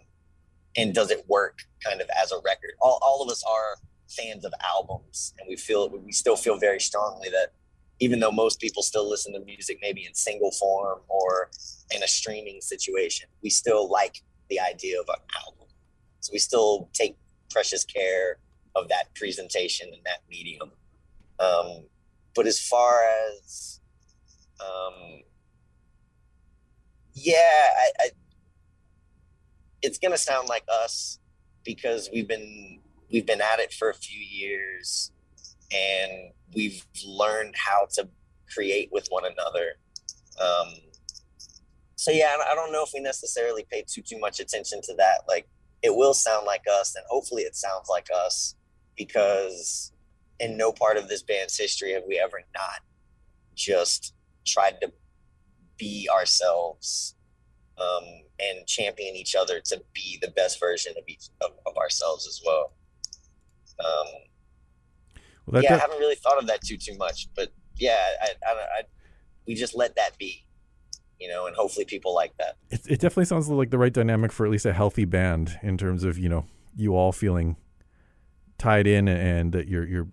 Speaker 4: and does it work kind of as a record? All all of us are fans of albums, and we feel we still feel very strongly that even though most people still listen to music maybe in single form or in a streaming situation, we still like the idea of an album. So we still take precious care of that presentation and that medium. Um, but as far as, um, yeah, I, I, it's gonna sound like us because we've been we've been at it for a few years and we've learned how to create with one another. Um, so yeah, I don't know if we necessarily pay too too much attention to that. Like, it will sound like us, and hopefully, it sounds like us because in no part of this band's history have we ever not just tried to be ourselves um, and champion each other to be the best version of each of, of ourselves as well. Um, well yeah, I haven't really thought of that too too much, but yeah, I, I, I, we just let that be, you know, and hopefully people like that.
Speaker 1: It, it definitely sounds like the right dynamic for at least a healthy band in terms of you know you all feeling tied in and that you're you're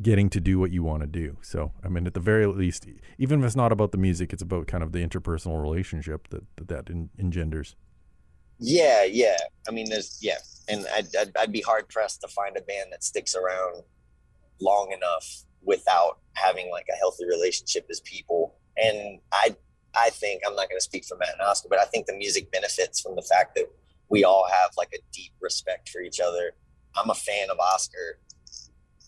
Speaker 1: getting to do what you want to do. So, I mean, at the very least, even if it's not about the music, it's about kind of the interpersonal relationship that that, that en- engenders.
Speaker 4: Yeah, yeah. I mean, there's yeah, and I'd, I'd I'd be hard pressed to find a band that sticks around long enough without having like a healthy relationship as people. And I I think I'm not going to speak for Matt and Oscar, but I think the music benefits from the fact that we all have like a deep respect for each other. I'm a fan of Oscar.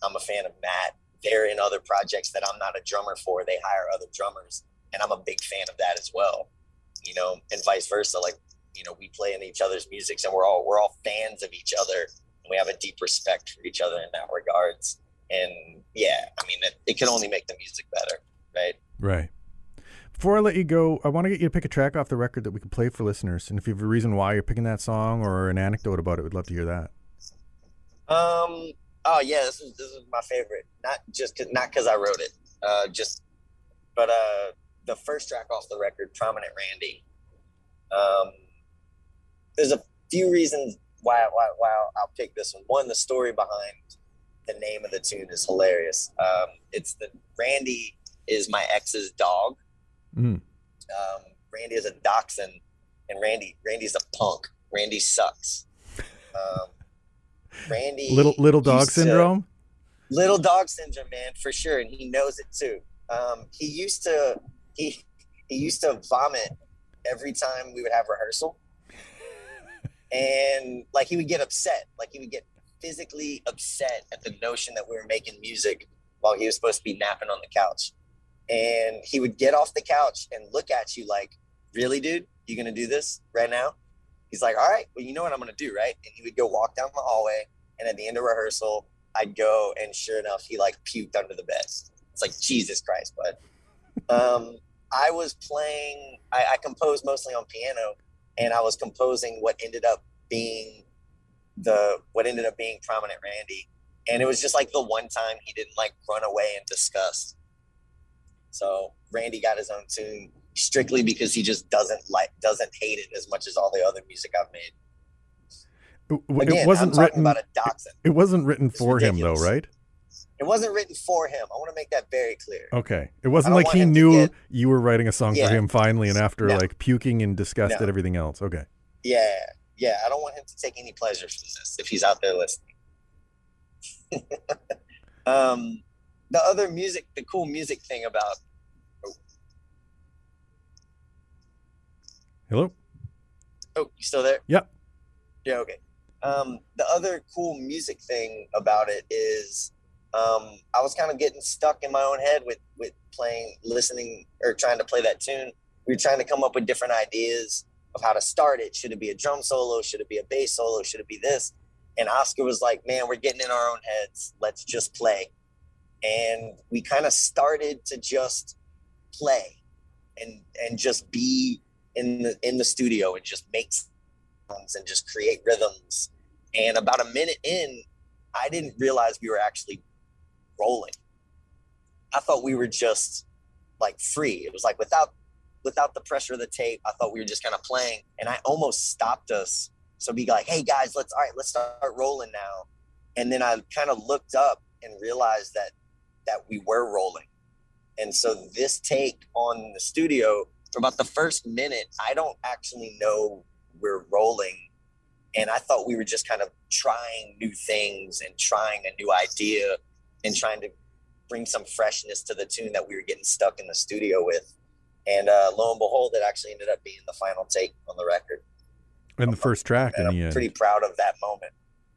Speaker 4: I'm a fan of Matt. They're in other projects that I'm not a drummer for. They hire other drummers, and I'm a big fan of that as well. You know, and vice versa. Like, you know, we play in each other's musics, and we're all we're all fans of each other, and we have a deep respect for each other in that regards. And yeah, I mean, it, it can only make the music better, right?
Speaker 1: Right. Before I let you go, I want to get you to pick a track off the record that we can play for listeners. And if you have a reason why you're picking that song or an anecdote about it, we'd love to hear that.
Speaker 4: Um. Oh yeah, this is this is my favorite. Not just cause, not because I wrote it. Uh, just, but uh, the first track off the record, "Prominent Randy." Um, there's a few reasons why why why I'll pick this one. One, the story behind the name of the tune is hilarious. Um, it's the Randy is my ex's dog.
Speaker 1: Mm.
Speaker 4: Um, Randy is a dachshund, and Randy Randy's a punk. Randy sucks. Um, Randy
Speaker 1: Little little dog
Speaker 4: used to-
Speaker 1: syndrome.
Speaker 4: little dog syndrome, man, for sure, and he knows it too. Um, he used to he he used to vomit every time we would have rehearsal, and like he would get upset, like he would get physically upset at the notion that we were making music while he was supposed to be napping on the couch, and he would get off the couch and look at you like, "Really, dude? You gonna do this right now?" He's like, "All right, well, you know what I'm gonna do, right?" And he would go walk down the hallway, and at the end of rehearsal, I'd go, and sure enough, he like puked under the bed. It's like Jesus Christ, bud. Um, I was playing. I, I composed mostly on piano, and I was composing what ended up being the what ended up being prominent Randy, and it was just like the one time he didn't like run away in disgust. So Randy got his own tune strictly because he just doesn't like doesn't hate it as much as all the other music I've made.
Speaker 1: It,
Speaker 4: Again,
Speaker 1: it wasn't written.
Speaker 4: about a dachshund.
Speaker 1: It wasn't written
Speaker 4: It's
Speaker 1: for him though, right?
Speaker 4: It wasn't written for him. I want to make that very clear.
Speaker 1: Okay. It wasn't like he knew
Speaker 4: get-
Speaker 1: you were writing a song
Speaker 4: Yeah.
Speaker 1: for him finally, and after
Speaker 4: No.
Speaker 1: like puking in disgust
Speaker 4: No.
Speaker 1: at everything else. Okay.
Speaker 4: Yeah, yeah. I don't want him to take any pleasure from this if he's out there listening. <laughs> um, the other music, the cool music thing about
Speaker 1: Hello.
Speaker 4: oh, you still there?
Speaker 1: Yep.
Speaker 4: Yeah. Okay. Um, the other cool music thing about it is um, I was kind of getting stuck in my own head with with playing, listening, or trying to play that tune. We were trying to come up with different ideas of how to start it. Should it be a drum solo? Should it be a bass solo? Should it be this? And Oscar was like, "Man, we're getting in our own heads. Let's just play." And we kind of started to just play and and just be in the in the studio and just make sounds and just create rhythms. And about a minute in, I didn't realize we were actually rolling. I thought we were just like free. It was like without without the pressure of the tape. I thought we were just kind of playing, and I almost stopped us. So be like, "Hey guys, let's all right, let's start rolling now." And then I kind of looked up and realized that that we were rolling. And so this take on the studio for about the first minute, I don't actually know we're rolling. And I thought we were just kind of trying new things and trying a new idea and trying to bring some freshness to the tune that we were getting stuck in the studio with. And uh, lo and behold, it actually ended up being the final take on the record.
Speaker 1: And the first track
Speaker 4: And I'm
Speaker 1: end.
Speaker 4: pretty proud of that moment.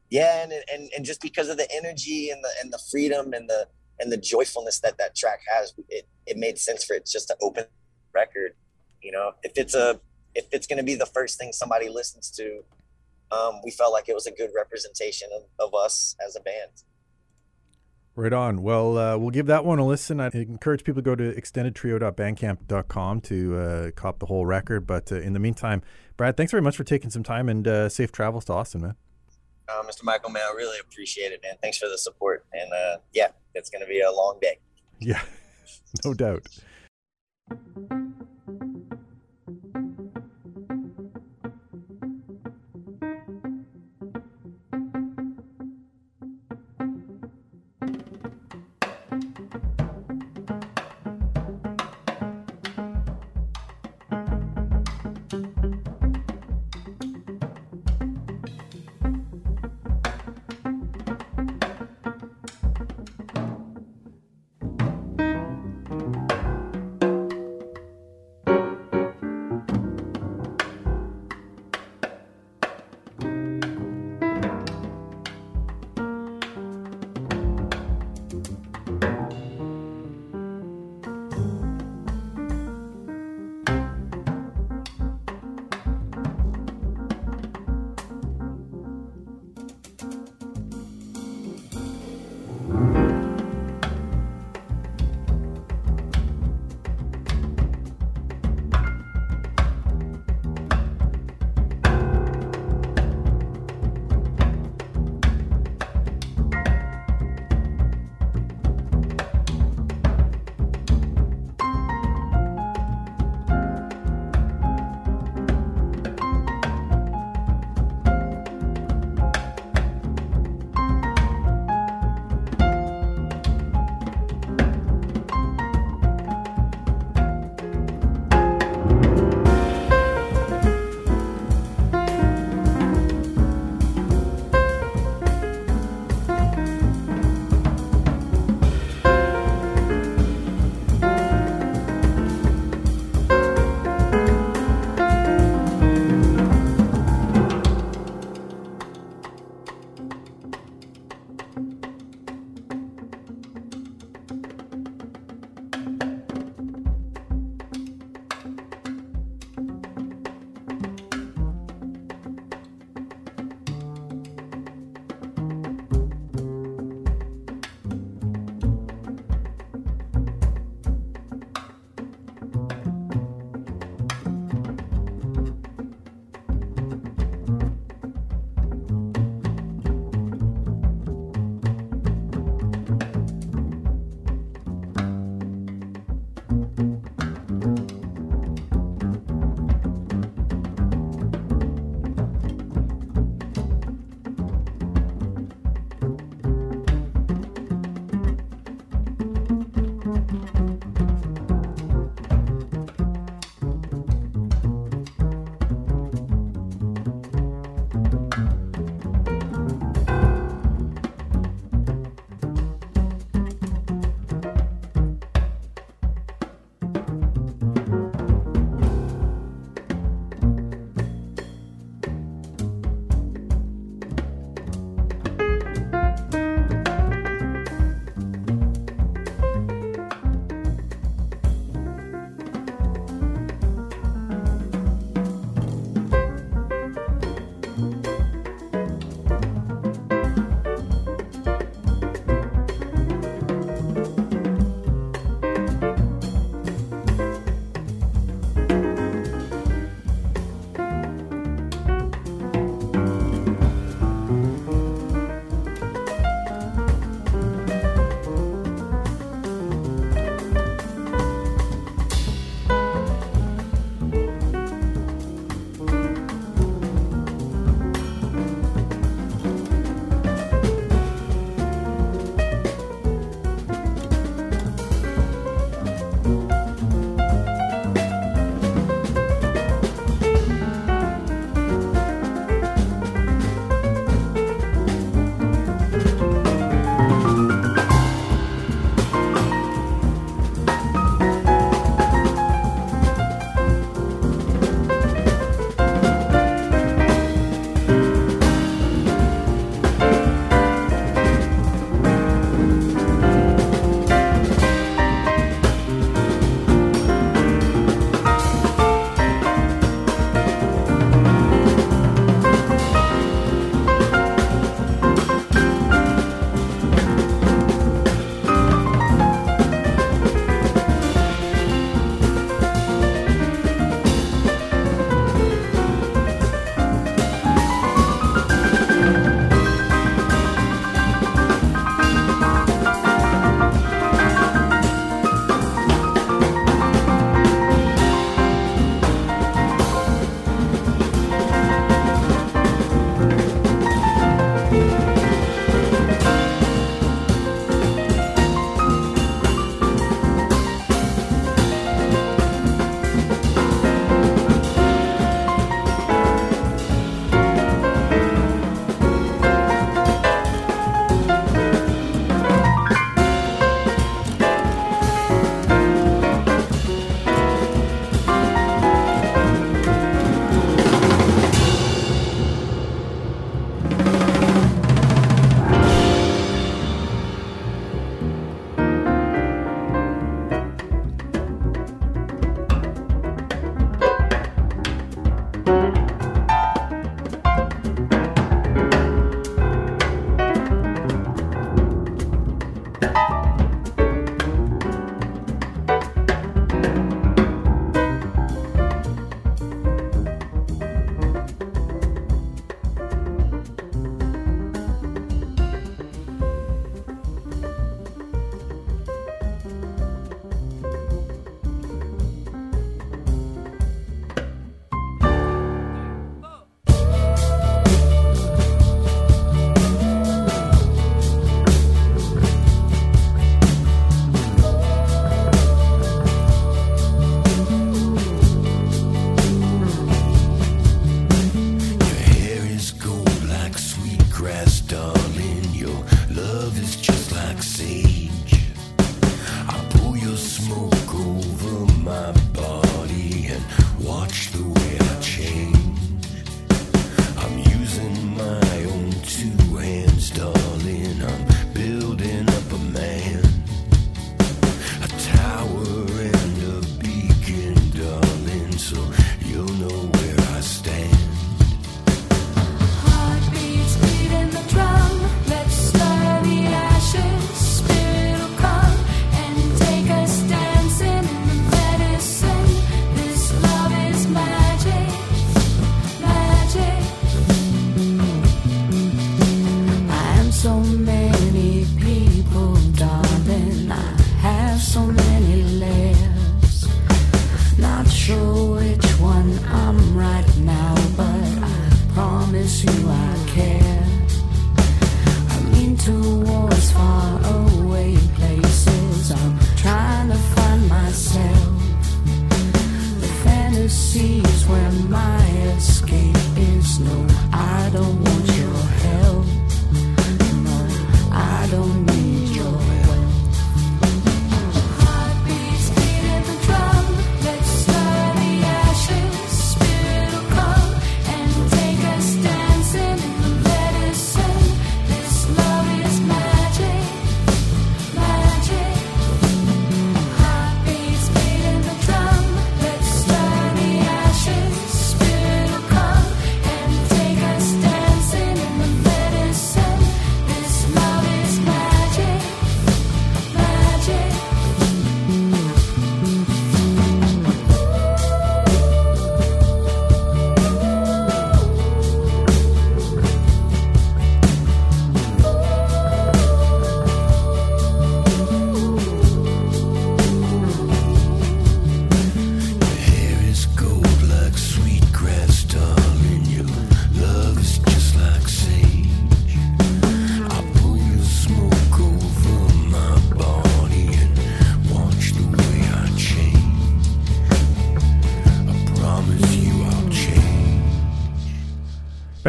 Speaker 4: Yeah, and, and and just because of the energy and the and the freedom and the and the joyfulness that that track has, it it made sense for it just to open the record. You know, if it's a if it's going to be the first thing somebody listens to, um, we felt like it was a good representation of, of us as a band.
Speaker 1: Right on. Well, uh, we'll give that one a listen. I encourage people to go to extendedtrio.bandcamp.com to uh, cop the whole record. But uh, in the meantime, Brad, thanks very much for taking some time and uh, safe travels to Austin, man.
Speaker 4: Uh, Mr. Michael, man, I really appreciate it, man. Thanks for the support, and uh, yeah, it's going to be a long day.
Speaker 1: Yeah, <laughs> no doubt.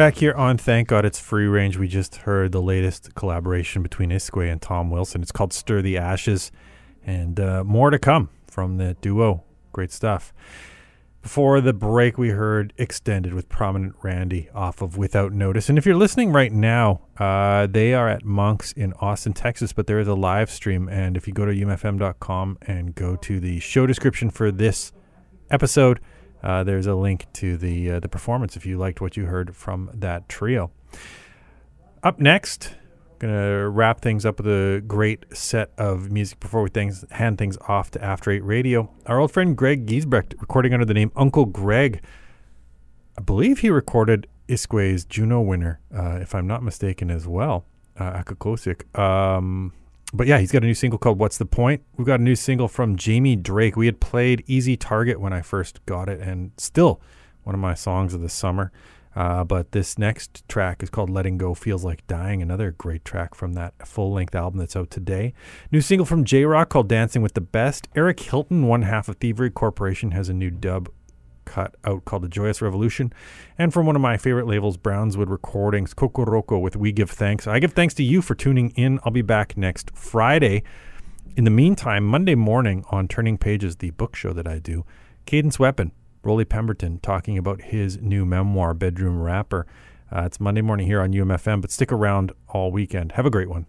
Speaker 1: Back here on Thank God It's Free Range, we just heard the latest collaboration between iskwē and Tom Wilson. It's called Stir the Ashes, and uh, more to come from the duo. Great stuff. Before the break, we heard Extended with Prominent Randy off of Without Notice. And if you're listening right now, uh, they are at Monks in Austin, Texas, but there is a live stream. And if you go to umfm.com and go to the show description for this episode, uh, there's a link to the uh, the performance if you liked what you heard from that trio. Up next, gonna wrap things up with a great set of music before we things hand things off to After Eight Radio. Our old friend Greg Giesbrecht, recording under the name Uncle Greg. I believe he recorded iskwē's Juno winner, uh, if I'm not mistaken, as well. Uh, acākosik. Um, but yeah, he's got a new single called What's the Point? We've got a new single from Jamie Drake. We had played Easy Target when I first got it, and still one of my songs of the summer. Uh, but this next track is called Letting Go Feels Like Dying, another great track from that full length album that's out today. New single from J Rock called Dancing with the Best. Eric Hilton, one half of Thievery Corporation, has a new dub cut out called The Joyous Revolution. And from one of my favorite labels, Brownswood Recordings, Kokoroko with We Give Thanks. I give thanks to you for tuning in. I'll be back next Friday. In the meantime, Monday morning on Turning Pages, the book show that I do, Cadence Weapon, Rollie Pemberton talking about his new memoir, Bedroom Rapper. Uh, it's Monday morning here on UMFM, but stick around all weekend. Have a great one.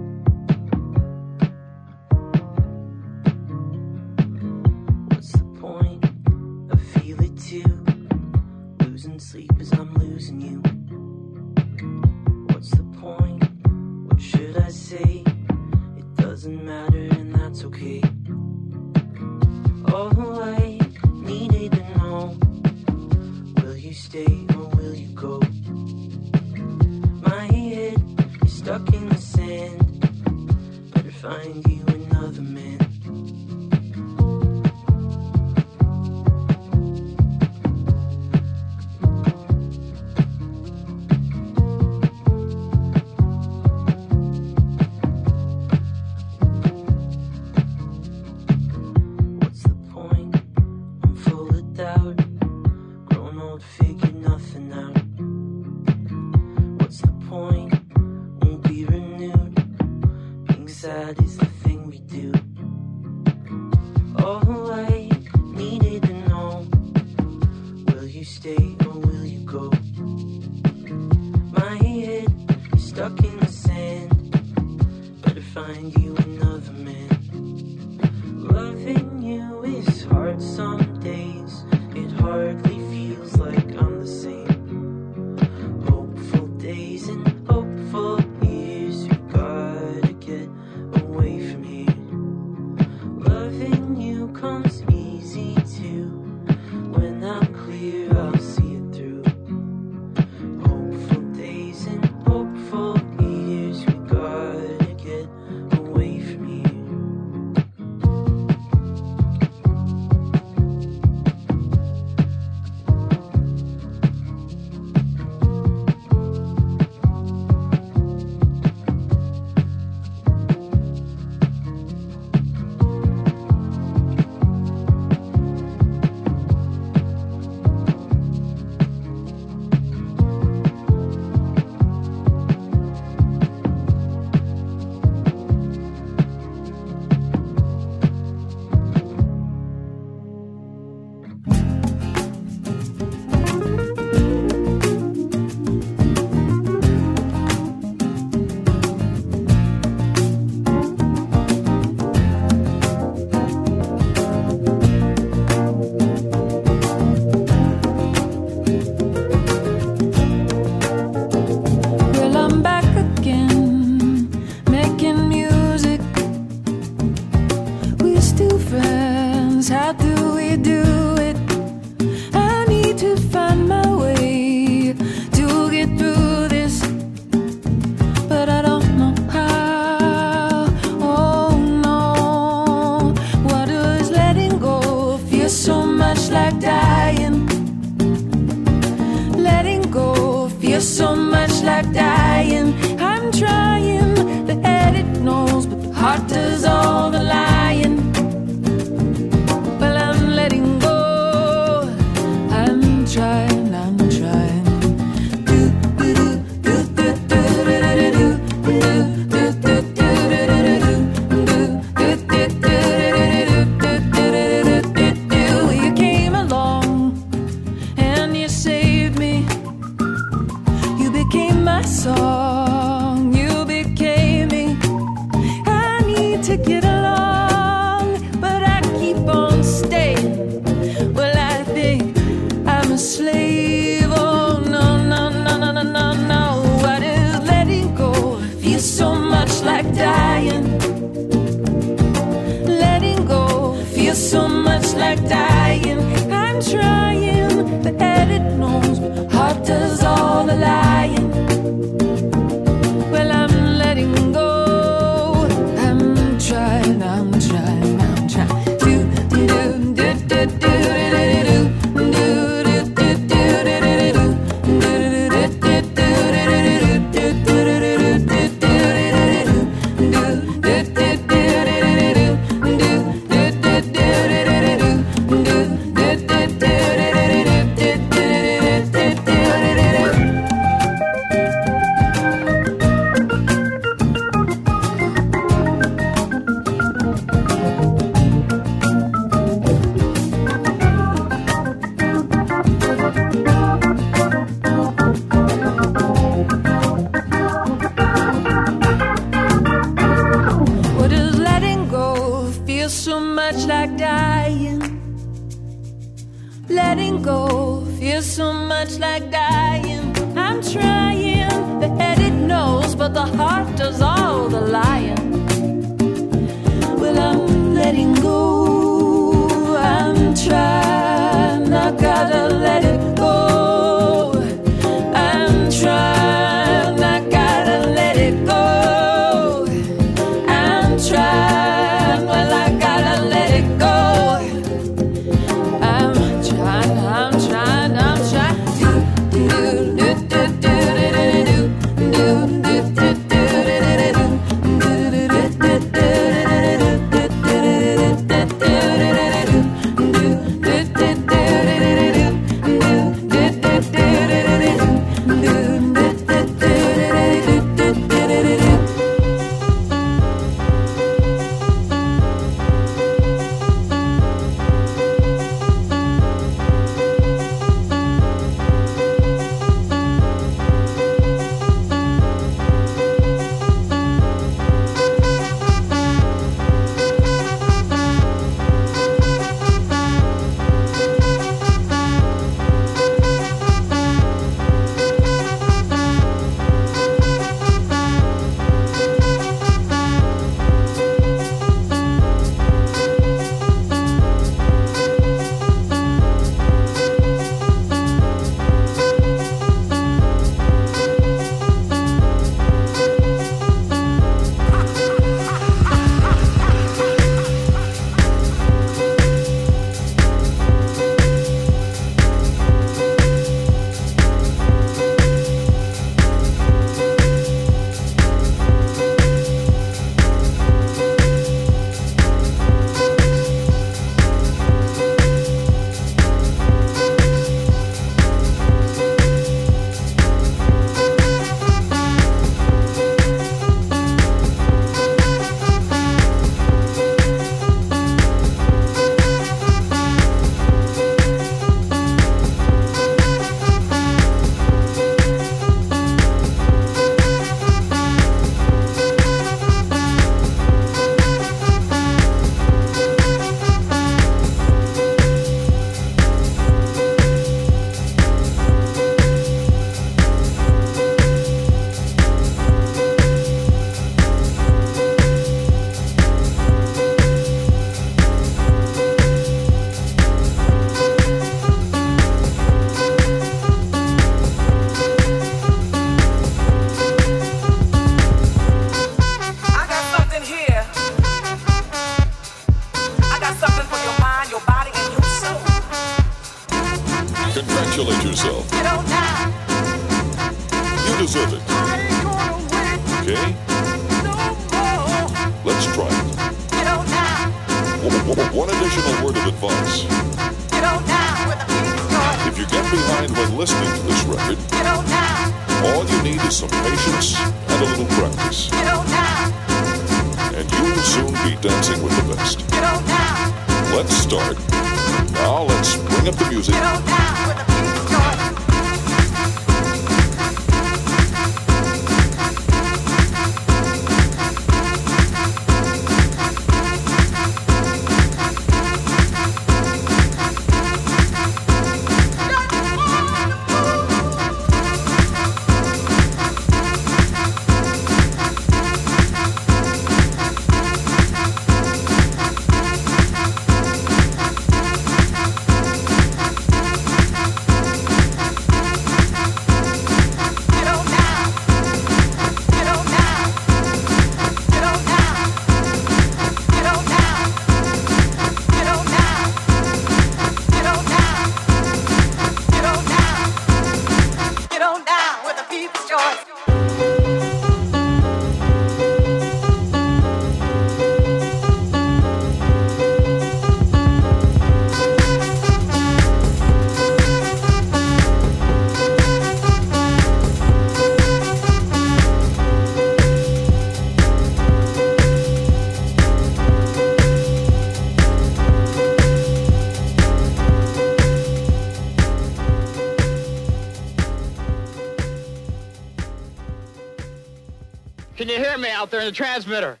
Speaker 5: Out there in the transmitter.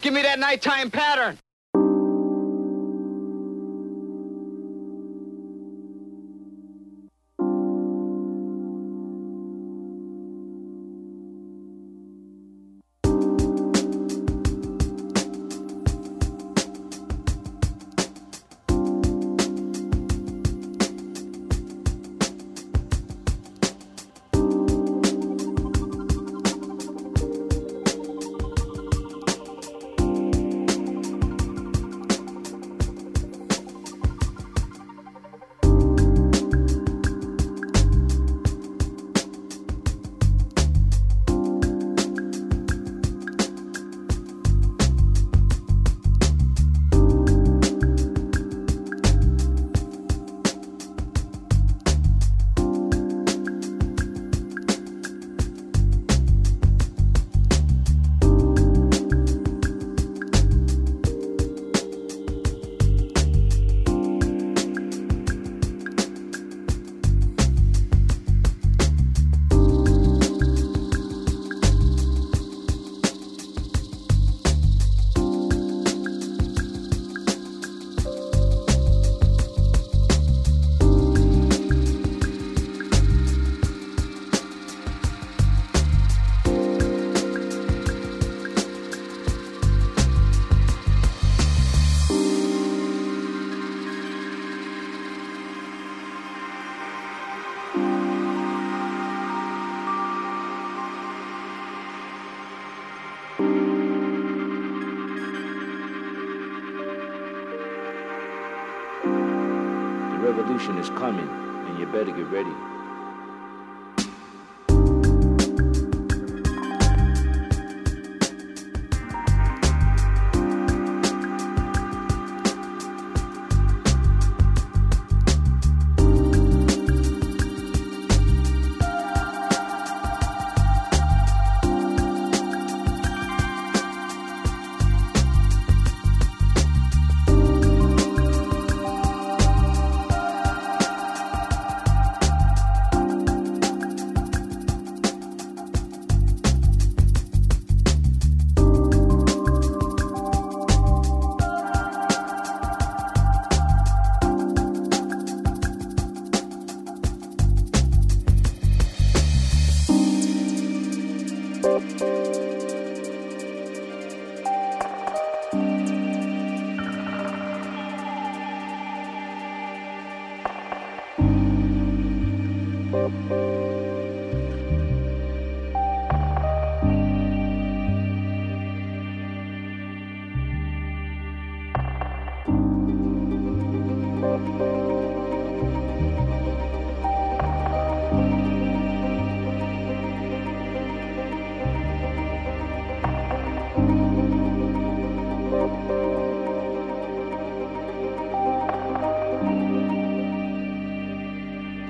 Speaker 5: Give me that nighttime pattern.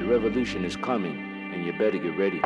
Speaker 6: The revolution is coming, and you better get ready.